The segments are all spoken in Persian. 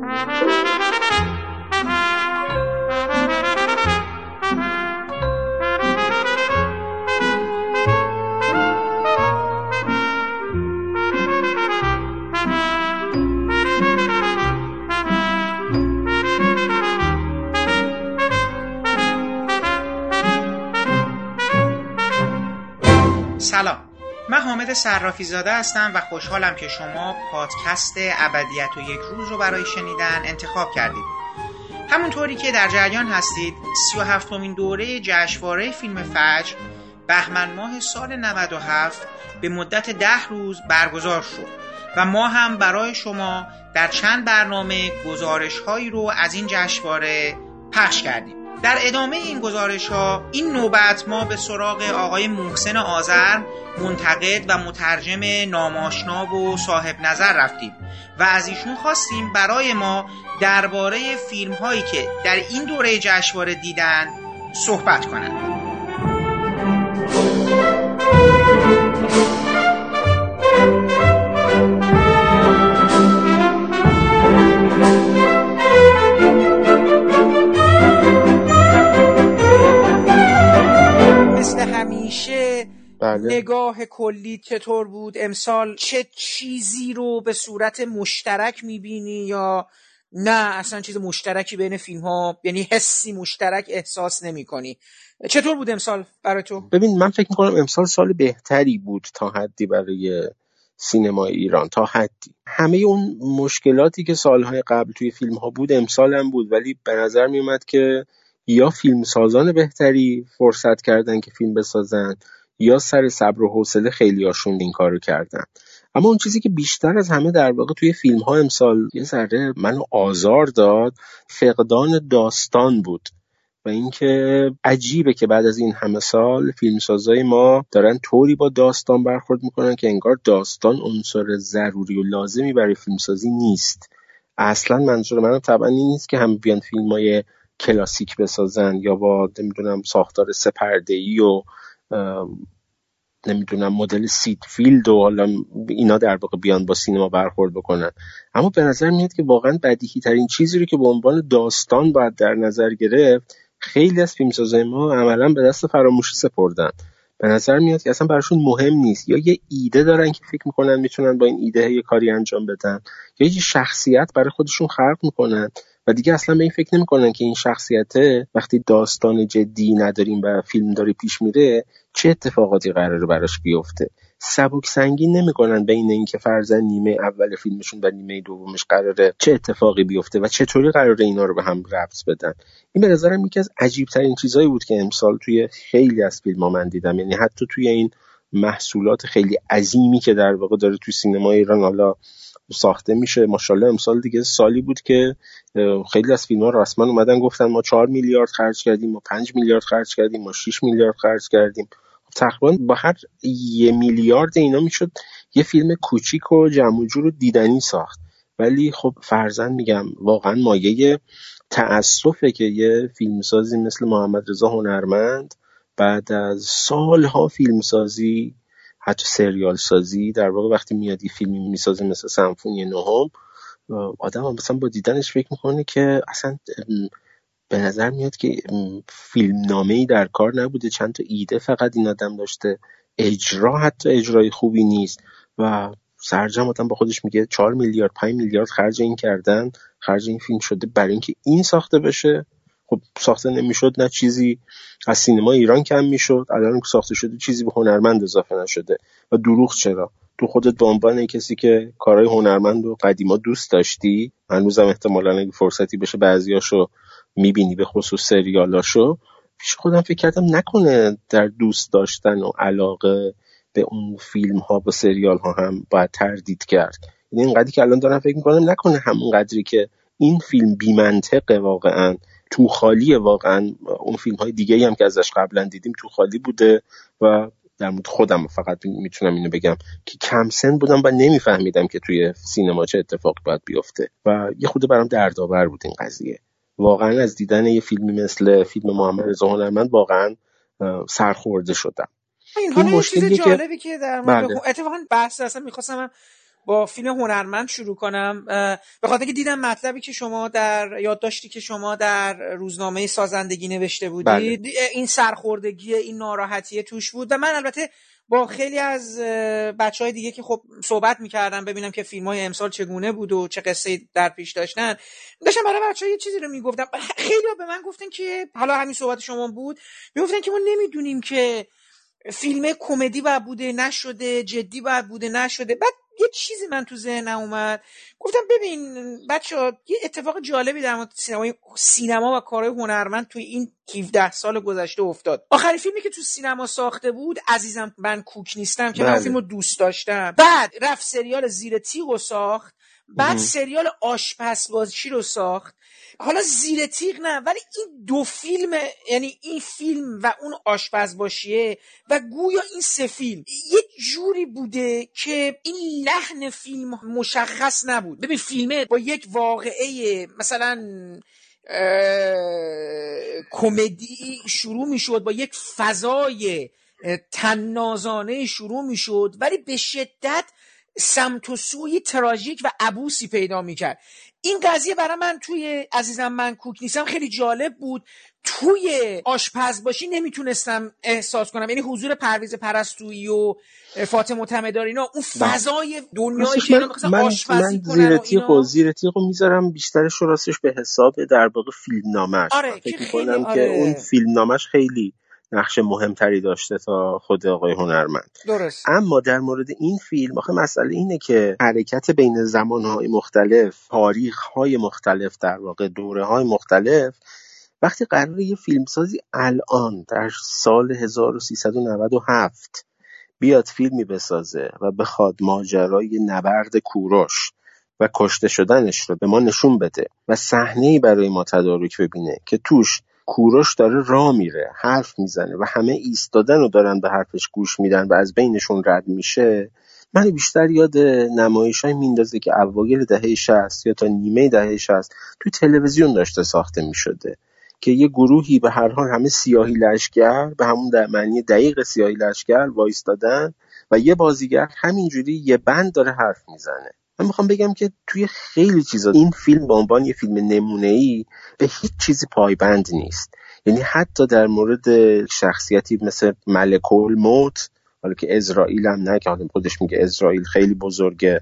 thank you صرافی زاده هستم و خوشحالم که شما پادکست ابدیت و یک روز رو برای شنیدن انتخاب کردید. همونطوری که در جریان هستید سی و هفتمین دوره جشنواره فیلم فجر بهمن ماه سال 97 به مدت ده روز برگزار شد و ما هم برای شما در چند برنامه گزارش هایی رو از این جشنواره پخش کردیم. در ادامه این گزارش ها این نوبت ما به سراغ آقای محسن آذر منتقد و مترجم ناماشنا و صاحب نظر رفتیم و از ایشون خواستیم برای ما درباره فیلم هایی که در این دوره جشنواره دیدن صحبت کنند. بله. نگاه کلی چطور بود امسال چه چیزی رو به صورت مشترک می‌بینی یا نه اصلا چیز مشترکی بین فیلم ها یعنی حسی مشترک احساس نمی کنی چطور بود امسال برای تو؟ ببین من فکر می‌کنم امسال سال بهتری بود تا حدی برای سینما ایران تا حدی همه اون مشکلاتی که سالهای قبل توی فیلم ها بود امسال هم بود ولی به نظر میومد که یا فیلم سازان بهتری فرصت کردن که فیلم بسازن یا سر صبر و حوصله هاشون این کارو کردن. اما اون چیزی که بیشتر از همه در واقع توی فیلم ها امسال یه ذره منو آزار داد فقدان داستان بود. و اینکه عجیبه که بعد از این همه سال فیلمسازای ما دارن طوری با داستان برخورد می‌کنن که انگار داستان عنصر ضروری و لازمی برای فیلمسازی نیست. اصلا منظور منم طبعا این نیست که هم بیان فیلم های کلاسیک بسازن یا با نمی‌دونم ساختار سپرده ای و نمی‌دونم مدل سیت فیلد و حالا اینا در واقع بیان با سینما برخورد بکنن. اما به نظر میاد که واقعا بدیهی ترین چیزی رو که به عنوان داستان باید در نظر گرفت خیلی از فیلمسازای ما عملا به دست فراموشی سپردن. به نظر میاد که اصلا براشون مهم نیست. یا یه ایده دارن که فکر می‌کنن می‌تونن با این ایده یه کاری انجام بدن یا یه شخصیت برای خودشون خلق می‌کنن. و دیگه اصلا به این فکر نمی‌کنن که این شخصیته وقتی داستان جدی نداریم و فیلم داره پیش میره چه اتفاقاتی قراره براش بیفته؟ سبک سنگین نمی‌کنن بین اینکه فرزن نیمه اول فیلمشون و نیمه دومش قراره چه اتفاقی بیفته و چطوری قراره اینا رو به هم ربط بدن. این به نظرم یکی از عجیب ترین چیزهایی بود که امسال توی خیلی از فیلم من دیدم. یعنی حتی توی این محصولات خیلی عظیمی که در واقع داره توی سینما ایران حالا ساخته میشه. ماشاءالله امسال دیگه سالی بود که خیلی از فیلم ها رسما اومدن گفتن ما 4 میلیارد خرج کردیم ما 5 میلیارد خرج کردیم ما 6 میلیارد خرج کردیم. تقریبا با هر یه میلیارد اینا می‌شد یه فیلم کوچیک و جمع رو دیدنی ساخت. ولی خب فرزن میگم واقعا مایه تأسفه که یه فیلمسازی مثل محمد رضا هنرمند بعد از سالها فیلمسازی حتی سریال سازی در واقع وقتی میاد یه فیلمی می‌سازه مثل سمفونی نهم آدم مثلا با دیدنش فکر می‌کنه که اصلا به نظر میاد که فیلم نامه ای در کار نبوده چند تا ایده فقط این آدم داشته اجرا حتی اجرای خوبی نیست و سرجم آدم با خودش میگه 4 میلیارد 5 میلیارد خرج این کردن خرج این فیلم شده برای اینکه این ساخته بشه. خب ساخته نمی‌شد نه چیزی از سینما ایران کم می‌شد. الان ساخته شده چیزی به هنرمند اضافه نشده. و دروغ چرا؟ تو خودت به عنوان کسی که کارهای هنرمند و قدیما دوست داشتی هنوزم احتمالا اگه فرصتی بشه بعضیاشو می‌بینی به خصوص سریالاشو پیش خودم فکر کردم نکنه در دوست داشتن و علاقه به اون فیلم ها و سریال ها هم باید تردید کرد. یعنی اینقدری که الان دارم فکر می‌کنم نکنه همون قدری که این فیلم بیمنطقه واقعا. تو خالی واقعا. اون فیلم های دیگه هم که ازش قبلا دیدیم تو خالی بوده و در مورد خودم فقط می‌تونم اینو بگم که کم سن بودم و نمیفهمیدم که توی سینما چه اتفاقی باید بیفته و یه خود برام دردآور بود این قضیه. واقعا از دیدن یه فیلمی مثل فیلم محمد رضا هنرمند واقعا سرخورده شدم. این حالا چیز جالبی که, در مورد بله. اتفاقا بحث اصلا می‌خواستم با فیلم هنرمند شروع کنم. به خاطر که دیدم مطلبی که شما در یادداشتی که شما در روزنامه سازندگی نوشته بودید بله. این سرخوردگی این ناراحتی توش بود. و من البته با خیلی از بچه های دیگه که خب صحبت می‌کردم ببینم که فیلم های امسال چگونه بود و چه قصه در پیش داشتن داشتم برای بچه ها یه چیزی رو می‌گفتم. خیلی ها به من گفتن که حالا همین صحبت شما بود می‌گفتن که ما نمی‌دونیم که فیلم کمدی باید بوده نشده جدی باید بوده نشده. بعد یه چیزی من تو ذهنم اومد. گفتم ببین بچه ها یه اتفاق جالبی در مورد سینما سینما و کارهای هنرمند توی این 17 سال گذشته افتاد. آخرین فیلمی که تو سینما ساخته بود عزیزم من کوک نیستم که من بله. فیلم رو دوست داشتم. بعد رفت سریال زیر تیغ و ساخت. بعد سریال آشپزبازی رو ساخت. حالا زیر تیغ نه ولی این دو فیلم یعنی این فیلم و اون آشپزباشیه و گویا این سه فیلم یک جوری بوده که این لحن فیلم مشخص نبود. ببین فیلمه با یک واقعه مثلا کمدی شروع می‌شد با یک فضای تنازانه شروع می‌شد ولی به شدت سمت و سوی تراژیک و عبوسی پیدا می‌کرد. این قضیه برای من توی عزیزم من کوک نیستم خیلی جالب بود. توی آشپز باشی نمی‌تونستم احساس کنم. یعنی حضور پرویز پرستویی و فاطمه تمدار اینا اون بله. فضای دنیای که من, من, من زیر تیغ و زیر تیغ می‌ذارم بیشترش راستش به حساب در واقع فیلم نامش آره فکر کنم آره. که اون فیلم نامش خیلی نقش مهمتری داشته تا خود آقای هنرمند. درست اما در مورد این فیلم آخه مسئله اینه که حرکت بین زمانهای مختلف تاریخهای مختلف در واقع دوره های مختلف وقتی قرار یه فیلمسازی الان در سال 1397 بیاد فیلمی بسازه و بخواد ماجرای نبرد کوروش و کشته شدنش رو به ما نشون بده و صحنه برای ما تدارک ببینه که توش کوروش داره راه میره حرف می‌زنه و همه ایستادن و دارن به حرفش گوش میدن و از بینشون رد میشه. من بیشتر یاد نمایش های میندازه که اوایل دهه 60 یا تا نیمه دهه 60 توی تلویزیون داشته ساخته می‌شده که یه گروهی به هر حال همه سیاهی لشگر به همون در معنی دقیق سیاهی لشگر وایستادن و یه بازیگر همینجوری یه بند داره حرف می‌زنه. من می‌خوام بگم که توی خیلی چیزا این فیلم به عنوان یه فیلم نمونه ای به هیچ چیزی پایبند نیست. یعنی حتی در مورد شخصیتی مثل ملک الموت حالا که اسرائیل هم نه که خودش میگه اسرائیل خیلی بزرگه.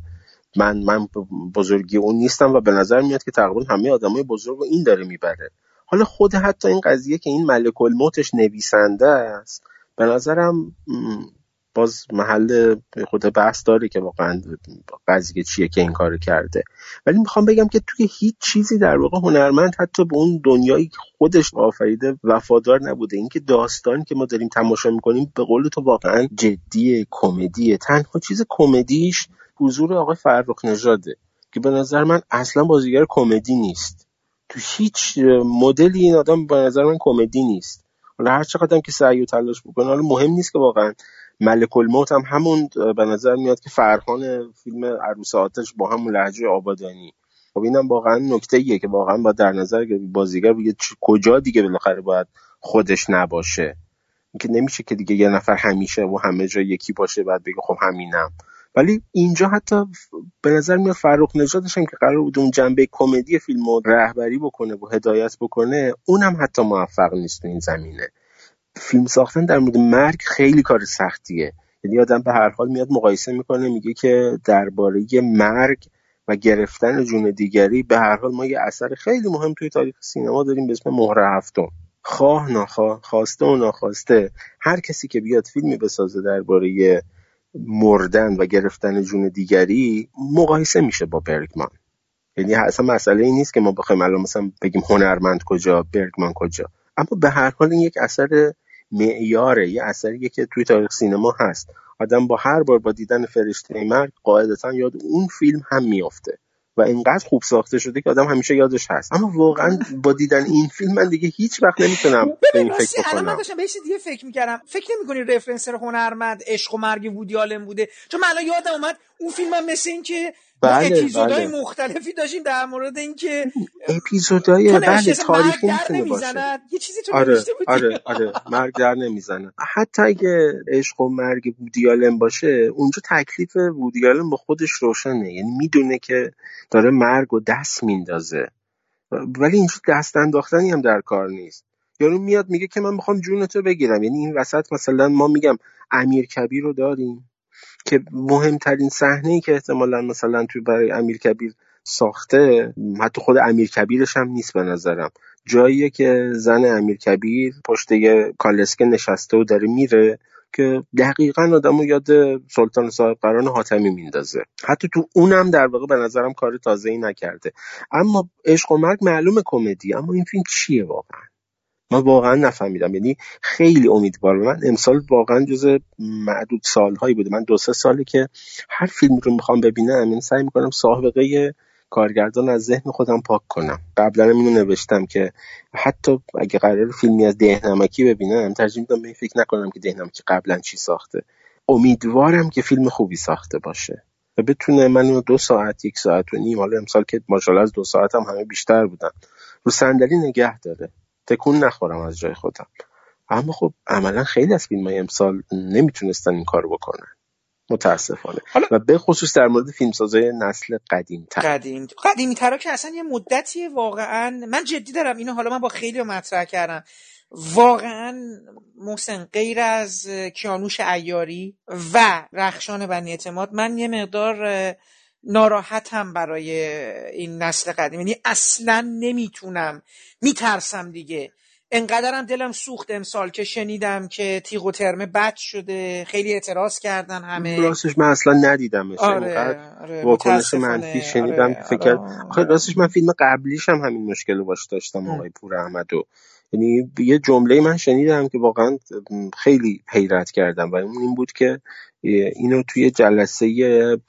من من بزرگی اون نیستم و به نظر میاد که تقریبا همه آدمای بزرگ رو این داره می‌بره. حالا خود حتی این قضیه که این ملک الموتش نویسنده است به نظرم باز محل خود بحث داره که واقعا قضیه چیه که این کار کرده. ولی می‌خوام بگم که توی هیچ چیزی در واقع هنرمند حتی به اون دنیایی که خودش آفریده وفادار نبوده. اینکه داستانی که ما داریم تماشا می‌کنیم به قول تو واقعا جدی کمدیه. تنها چیز کمدیش حضور آقای فرخ نژاده که به نظر من اصلا بازیگر کمدی نیست. تو هیچ مدلی این آدم به نظر من کمدی نیست. حالا هر چقدر که سعی و تلاش بکنه حالا مهم نیست که واقعا ملک الموت هم همون به نظر میاد که فرهان فیلم عروس آتش با همون لحجه آبادانی. خب اینم واقعا نکته ایه که واقعا با در نظر بازیگر بگه کجا دیگه بالاخره باید خودش نباشه. اینکه نمیشه که دیگه یه نفر همیشه و همه جا یکی باشه بعد بگه خب همینم. ولی اینجا حتی به نظر میاد فرخ نژادش که قرار بود اون جنبه کمدی فیلم رهبری بکنه و هدایت بکنه اونم حتی موفق نیست این زمینه. فیلم ساختن در مورد مرگ خیلی کار سختیه. یعنی آدم به هر حال میاد مقایسه می‌کنه میگه که درباره مرگ و گرفتن جون دیگری به هر حال ما یه اثر خیلی مهم توی تاریخ سینما داریم به اسم مهر هفتم. خواه ناخواه خواسته و ناخواسته. هر کسی که بیاد فیلمی بسازه درباره مردن و گرفتن جون دیگری مقایسه میشه با برگمان. یعنی اصلا مسئله این نیست که ما بخوایم الان مثلا بگیم هنرمند کجا برگمان کجا. اما به هر حال این یک اثر معیاره یه اثریه که توی تاریخ سینما هست. آدم با هر بار با دیدن فرشته مرگ قاعدتا یاد اون فیلم هم میافته و اینقدر خوب ساخته شده که آدم همیشه یادش هست. اما واقعا با دیدن این فیلم من دیگه هیچ وقت نمی‌تونم به این فکر کنم من داشتم به دیگه فکر می‌کردم. فکر نمی‌کنی رفرنسر هنرمند عشق و مرگ وودی آلن بوده؟ چون من الان یادم اومد اون فیلم هم مثل این که بله اپیزودهای بله. مختلفی داشتیم در مورد اینکه اپیزودهای بله تاریخی می‌تونه باشه. یه چیزی تو آره آره آره مرگ در نمی‌زنه حتی اگه عشق و مرگ بودیالن باشه اونجا تکلیف بودیالن با خودش روشنه. یعنی می‌دونه که داره مرگ و دست میندازه. ولی اینجا دست انداختنی هم در کار نیست. یارو میاد میگه که من می‌خوام جونتو بگیرم. یعنی این وسط مثلا ما میگم امیر کبیر رو داریم. که مهمترین صحنه ای که احتمالا مثلا توی برای امیر کبیر ساخته حتی خود امیر کبیرش هم نیست به نظرم. جاییه که زن امیر کبیر پشت یه کالسکه نشسته و داره میره که دقیقا آدم رو یاد سلطان صاحب قران حاتمی میندازه. حتی تو اونم در واقع به نظرم کار تازه ای نکرده. اما عشق و مرگ معلوم کمدی. اما این فیلم چیه واقعا؟ من واقعا نفهمیدم. یعنی خیلی امیدوارم. من امسال واقعا جز معدود سالهایی بوده. من دو سه ساله که هر فیلم رو می‌خوام ببینم یعنی سعی می‌کنم سابقه کارگردان از ذهن خودم پاک کنم. قبلا اینو نوشتم که حتی اگه قرار فیلمی از دهنمکی ببینم ترجیح میدم به فکر نکنم که دهنمکی قبلا چی ساخته. امیدوارم که فیلم خوبی ساخته باشه و بتونه منو دو ساعت یک ساعت و نیم حالا امسال که ماشاءالله از دو ساعت هم همه بیشتر بودن رو صندلی نگه داره. تکون نخورم از جای خودم. اما خب عملا خیلی از فیلم های امسال نمی‌تونستن این کارو بکنن متاسفانه. حالا و به خصوص در مورد فیلمسازای نسل قدیم تر قدیم. قدیمی ترا که اصلا یه مدتی واقعا من جدی دارم اینو حالا من با خیلی مطرح کردم. واقعا محسن غیر از کیانوش ایاری و رخشان بنی اعتماد من یه مقدار ناراحتم برای این نسل قدیم. یعنی اصلا نمی‌تونم میترسم دیگه. انقدرم دلم سوخت امسال که شنیدم که تیغ و ترمه بد شده خیلی اعتراض کردن همه. راستش من اصلا ندیدم آره، آره، واکنش منفی شنیدم آره، فکر آره. راستش من فیلم قبلیش هم همین مشکل رو باش داشتم آقای پور احمدو یعنی یه جمله من شنیدم که واقعا خیلی حیرت کردم و اون این بود که اینو توی جلسه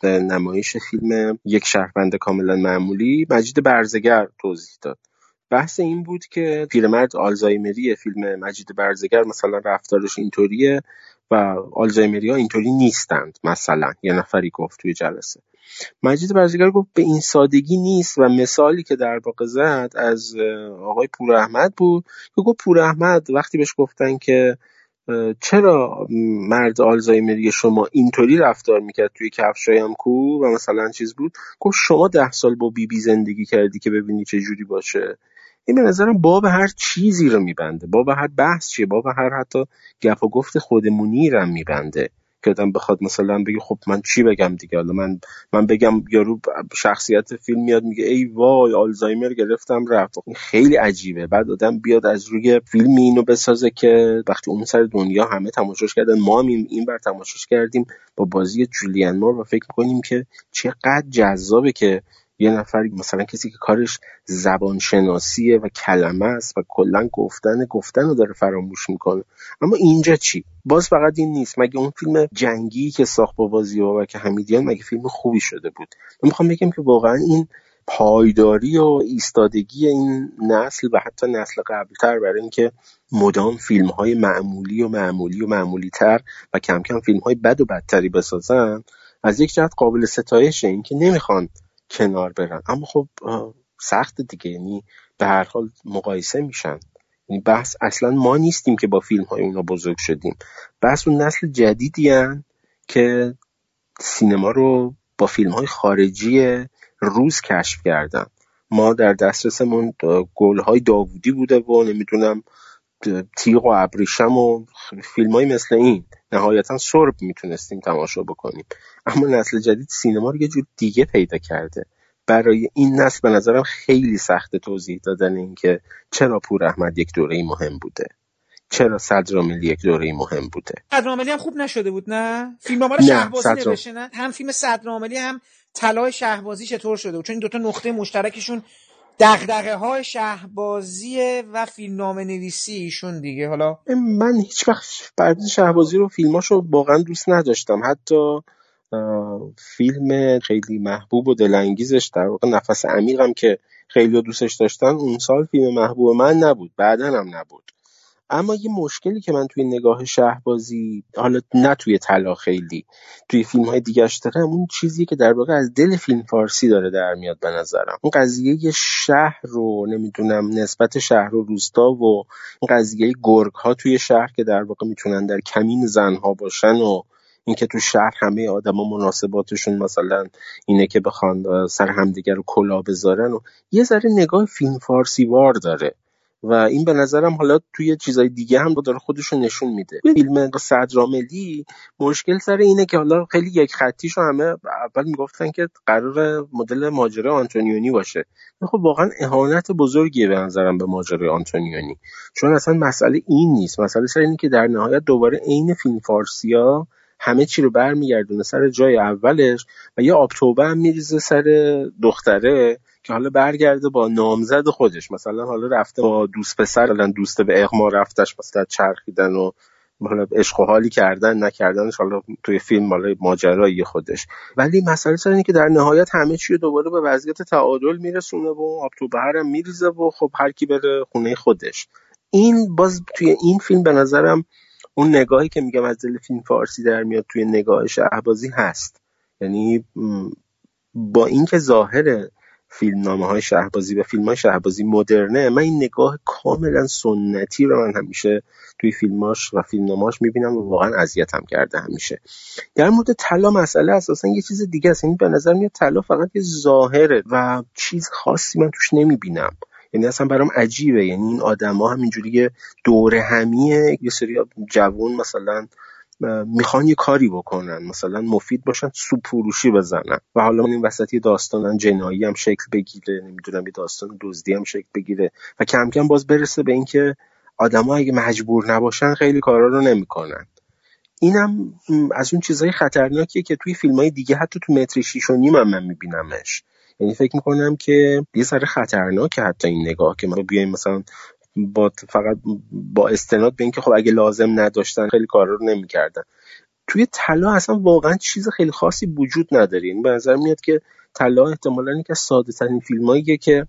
نمایش فیلم یک شهروند کاملا معمولی مجید برزگر توضیح داد. بحث این بود که پیرمرد آلزایمری فیلم مجید برزگر مثلا رفتارش اینطوریه و آلزایمری ها اینطوری نیستند مثلا یه نفری گفت توی جلسه. مجید برزگر گفت به این سادگی نیست و مثالی که در واقع زد از آقای پور احمد بود که گفت پور احمد وقتی بهش گفتن که چرا مرد آلزایمری شما اینطوری رفتار می‌کرد توی کفشایم کو؟ و مثلا چیز بود. گفت شما ده سال با بیبی بی زندگی کردی که ببینی چه جوری باشه. این به نظرم باب هر چیزی رو میبنده. باب هر بحث چیه؟ باب هر حتی گپ و گفت خودمونی رو میبنده. که آدم بخواد مثلا بگه خب من چی بگم دیگه؟ حالا من من بگم یارو شخصیت فیلم میاد میگه ای وای آلزایمر گرفتم رفت. خیلی عجیبه. بعد آدم بیاد از روی فیلم اینو بسازه که وقتی اون سر دنیا همه تماشاش کردن ما هم این بر تماشاش کردیم. با بازی جولیان مور و فکر کنیم که چقدر جذابه که یه نفر مثلا کسی که کارش زبان شناسیه و کلمه است و کلا گفتن گفتن رو داره فراموش می‌کنه. اما اینجا چی؟ باز فقط این نیست. مگه اون فیلم جنگی که ساخت با بازی و که حمیدیان مگه فیلم خوبی شده بود؟ من می‌خوام بگم که واقعا این پایداری و ایستادگی این نسل و حتی نسل قبلتر برای اینکه مدام فیلم های معمولی و معمولی و معمولی تر و کم کم فیلم های بد و بدتری بسازن از یک جهت قابل ستایشه. اینکه نمی‌خوان کنار برن. اما خب سخت دیگه. یعنی به هر حال مقایسه میشن. یعنی بحث اصلا ما نیستیم که با فیلم های اونا بزرگ شدیم. بحث اون نسل جدیدی هن که سینما رو با فیلم های خارجی روز کشف کردن. ما در دسترسمون گل های داوودی بوده و نمی‌دونم تیغ و ابریشم و فیلم های مثل این نهایتا سرب می‌تونستیم تماشا بکنیم. اما نسل جدید سینما رو یه جور دیگه پیدا کرده. برای این نسل به نظرم خیلی سخت توضیح دادن اینکه چرا پور احمد یک دوره مهم بوده. چرا صدراملی یک دوره مهم بوده. صدراملی هم خوب نشده بود نه؟ فیلم آمار شهبازی نوشته نه؟ هم فیلم صدراملی هم طلای شهبازی چطور شده بود؟ چون این دوتا نقطه مشترکشون دغدغه های شهبازی و فیلمنامه نویسی ایشون دیگه. حالا من هیچ وقت بعد شهبازی رو فیلماشو واقعا دوست نداشتم. حتی فیلم خیلی محبوب و دلانگیزش در واقع نفس عمیقم که خیلی دوستش داشتن اون سال فیلم محبوب من نبود. بعدا هم نبود. اما یه مشکلی که من توی نگاه شهبازی حالا نه توی طلا خیلی توی فیلم های دیگهش دارم اون چیزی که در واقع از دل فیلم فارسی داره در میاد به نظرم. اون قضیه شهر رو نمی‌دونم نسبت شهر و روستا و اون قضیه گرگ ها توی شهر که در واقع می‌تونن در کمین زنها باشن و اینکه تو شهر همه آدما مناسباتشون مثلا اینه که بخوان سر همدیگر رو کلا بذارن و یه ذره نگاه فیلم فارسی وار داره. و این به نظرم حالا توی چیزای دیگه هم داره خودشون نشون میده. فیلم صدراملی مشکل سر اینه که حالا خیلی یک خطیش همه اول می‌گفتن که قرار مدل ماجرای آنتونیونی باشه. خب واقعا اهانت بزرگیه به نظرم به ماجرای آنتونیونی. چون اصلا مسئله این نیست. مسئله سر اینه که در نهایت دوباره عین فیلم فارسیا همه چی رو برمیگردونه. سر جای اولش و یه آبتوبه هم میریزه سر دختره. که حالا برگرده با نامزد خودش. مثلا حالا رفته با دوست پسر الان دوست به اغما رفتش مثلا چرخیدن و حالا عشق و حالی کردن نکردنش حالا توی فیلم حالا ماجرایی خودش. ولی مسئله سر اینه که در نهایت همه چی دوباره به وضعیت تعادل میرسونه و آب تو هم میریزه و خب هر کی بره خونه خودش. این باز توی این فیلم به نظرم اون نگاهی که میگم از دل فیلم فارسی در میاد توی نگاه شهبازی هست. یعنی با اینکه ظاهر فیلمنامه های شهبازی و فیلم های شهبازی مدرنه. من این نگاه کاملا سنتی رو من همیشه توی فیلماش و فیلمنامهاش می‌بینم و واقعا اذیتم کرده همیشه. در مورد طلا مسئله اساسا یه چیز دیگه است. یعنی به نظر میاد طلا فقط یه ظاهره و چیز خاصی من توش نمی‌بینم. یعنی اصلا برام عجیبه. یعنی این آدما همینجوری دور همیه یه سری جوون مثلا می‌خوان یه کاری بکنن. مثلا مفید باشن سوپ فروشی بزنن. و حالا این وسط یه داستان جنایی هم شکل بگیره. نمی‌دونم یه داستان دزدی هم شکل بگیره. و کم کم باز برسه به اینکه آدما اگه مجبور نباشن خیلی کارا رو نمی‌کنن. اینم از اون چیزهای خطرناکیه که توی فیلم های دیگه حتی تو متر شیش و نیم هم من میبینمش. یعنی فکر می‌کنم که یه ذره خطرناکه حتی این نگاه که ما بیایم مثلا با فقط با استناد به اینکه خب اگه لازم نداشتن خیلی کارا رو نمی‌کردن. توی طلا اصلا واقعا چیز خیلی خاصی وجود نداره. به نظر میاد که طلا احتمالا یکی از ساده ترین فیلماییه که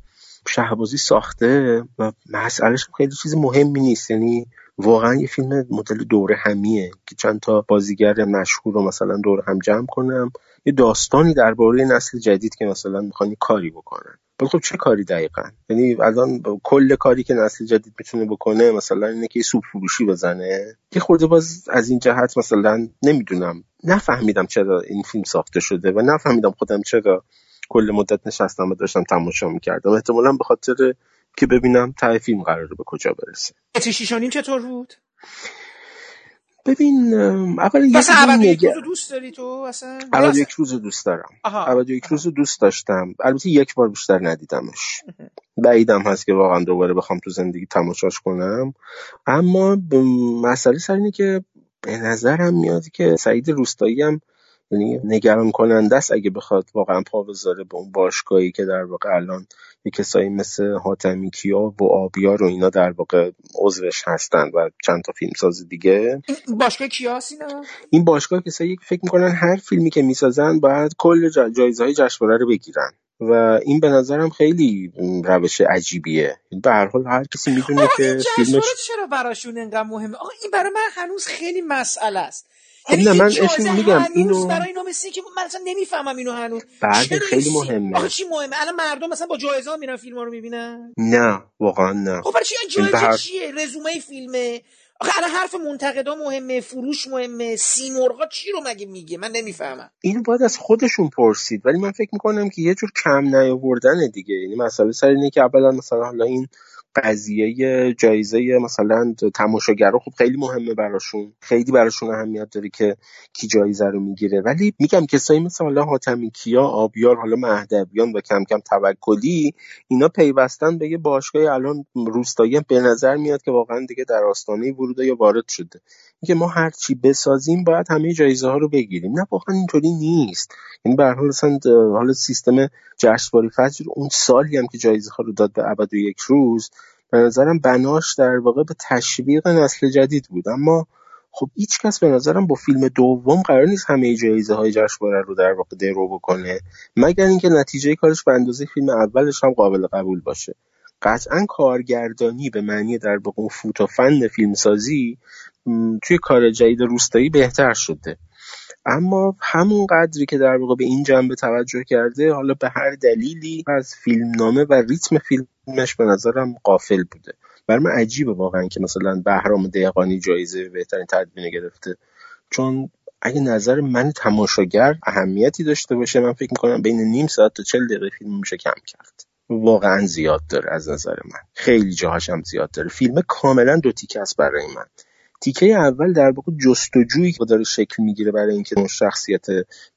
شهبازی ساخته و مسئلهش خیلی چیز مهمی نیست. یعنی واقعا یه فیلم مدل دوره همیه که چند تا بازیگر مشهور رو مثلا دور هم جمع کنم. یه داستانی درباره نسل جدید که مثلا می‌خوان کاری بکنن. ولی خب چه کاری دقیقا؟ یعنی الان کل کاری که نسل جدید می‌تونه بکنه مثلا اینه که سوپ فروشی بزنه. یه خورده باز از این جهت مثلا نمی‌دونم نفهمیدم چرا این فیلم ساخته شده و نفهمیدم خودم چرا کل مدت نشستم و داشتم تماشا می‌کردم. احتمالا به خاطر که ببینم ته فیلم قراره به کجا برسه. چطور بود؟ ببین اول یک روز یک روز دوست داری تو؟ اصلا اول یک روز دوست دارم. اول یک روز دوست داشتم. البته یک بار بیشتر ندیدمش. بعیدم هست که واقعا دوباره بخوام تو زندگی تماشاش کنم. اما مسئله سر اینه که به نظرم میاد که سعید روستایی هم یعنی نگران کننده است اگه بخواد واقعا پا بذاره به اون باشگاهی که در واقع الان یه کسایی مثل حاتمی کیا و آبیار و اینا در واقع عضوش هستن و چند تا فیلمساز دیگه. باشگاه کیاس اینا؟ این باشگاه کسایی فکر می‌کنن هر فیلمی که می‌سازن باید کل جایزه های جشنواره رو بگیرن. و این به نظرم خیلی روش عجیبیه. به هر حال هر کسی می‌دونه که فیلمش چرا براشون انقدر مهمه؟ آقا این برای من هنوز خیلی مسئله است. خب نه من اشون میگم اینو برای اینو مثل که من اصلا نمی‌فهمم اینو هنوز. بعد خیلی مهمه. آخه چی مهمه؟ الان مردم مثلا با جایزه ها میرن فیلم ها رو می‌بینن. نه واقعا نه. خب برای چی؟ جایزه هر... چیه؟ رزومه فیلمه. آخه الان حرف منتقدا مهمه فروش مهمه سیمرغا چی رو مگه میگه؟ من نمی‌فهمم. اینو باید از خودشون پرسید. ولی من فکر می‌کنم که یه جور کم نیاوردن دیگه. یعنی مسئله سر اینه که اولا مثلا حالا این قضیه جایزه مثلا تماشاگرا خب خیلی مهمه براشون. خیلی براشون اهمیت داره که کی جایزه رو می‌گیره. ولی میگم کسایی مثل حالا حاتمی کیا آبیار حالا مهدویان و کم کم توکلی اینا پیوستن به یه باشگاه الان روستایی به نظر میاد که واقعا دیگه در آستانه ورود یا وارد شده. اینکه ما هر چی بسازیم باید همه جایزه ها رو بگیریم. نه واقعا اینطوری نیست. یعنی به حال حالا سیستم جشنواره فجر اون سالی هم که جایزه ها رو داد به ابد و یک روز به نظرم بناش در واقع به تشویق نسل جدید بود. اما خب هیچ کس به نظرم با فیلم دوم قرار نیست همه جایزه های جشنواره رو در واقع درو بکنه مگر اینکه نتیجه کارش به اندازه فیلم اولش هم قابل قبول باشه. قطعا کارگردانی به معنی در واقع فوت و فن فیلمسازی توی کار جدید روستایی بهتر شده. اما همون قدری که در واقع به این جنبه توجه کرده حالا به هر دلیلی از فیلمنامه و ریتم فیلمش به نظرم قافل بوده. بر من عجیبه واقعا که مثلا بهرام دهقانی جایزه بهترین تدوین گرفته. چون اگه نظر من تماشاگر اهمیتی داشته باشه من فکر می‌کنم بین نیم ساعت تا چل دقیقه فیلم میشه کم کرد. واقعا زیاد داره از نظر من. خیلی جاهاش هم زیاد داره. فیلم کاملا دو تیکه است برای من. تیکه اول در واقع جستجویی که داره شکل می‌گیره برای اینکه اون شخصیت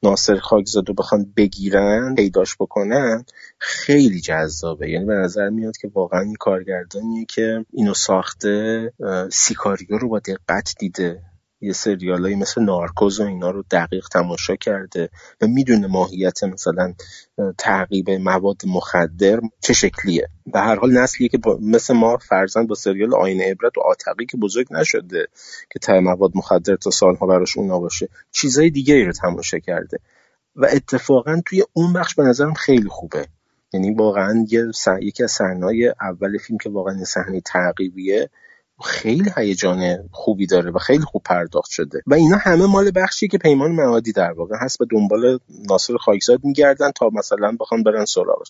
ناصر خاکزاد رو بخوان بگیرن پیداش بکنن خیلی جذابه. یعنی به نظر میاد که واقعا این کارگردانیه که اینو ساخته سیکاریو رو با دقت دیده. یه سریالایی مثل نارکوز و اینا رو دقیق تماشا کرده و می‌دونه ماهیت مثلا تعقیب مواد مخدر چه شکلیه. به هر حال نسلیه که مثل ما فرزند با سریال آینه عبرت و آتقی که بزرگ نشده که تا مواد مخدر تا سالها براش اونا باشه چیزای دیگه رو تماشا کرده. و اتفاقا توی اون بخش به نظرم خیلی خوبه. یعنی واقعا یه یکی از صحنه‌های اول فیلم که واقعا صحنه تعقیبیه. خیلی هیجان خوبی داره و خیلی خوب پرداخت شده. و اینا همه مال بخشی که پیمان معادی در واقع هست به دنبال ناصر خاکزاد میگردن تا مثلا بخوان برن سراغش.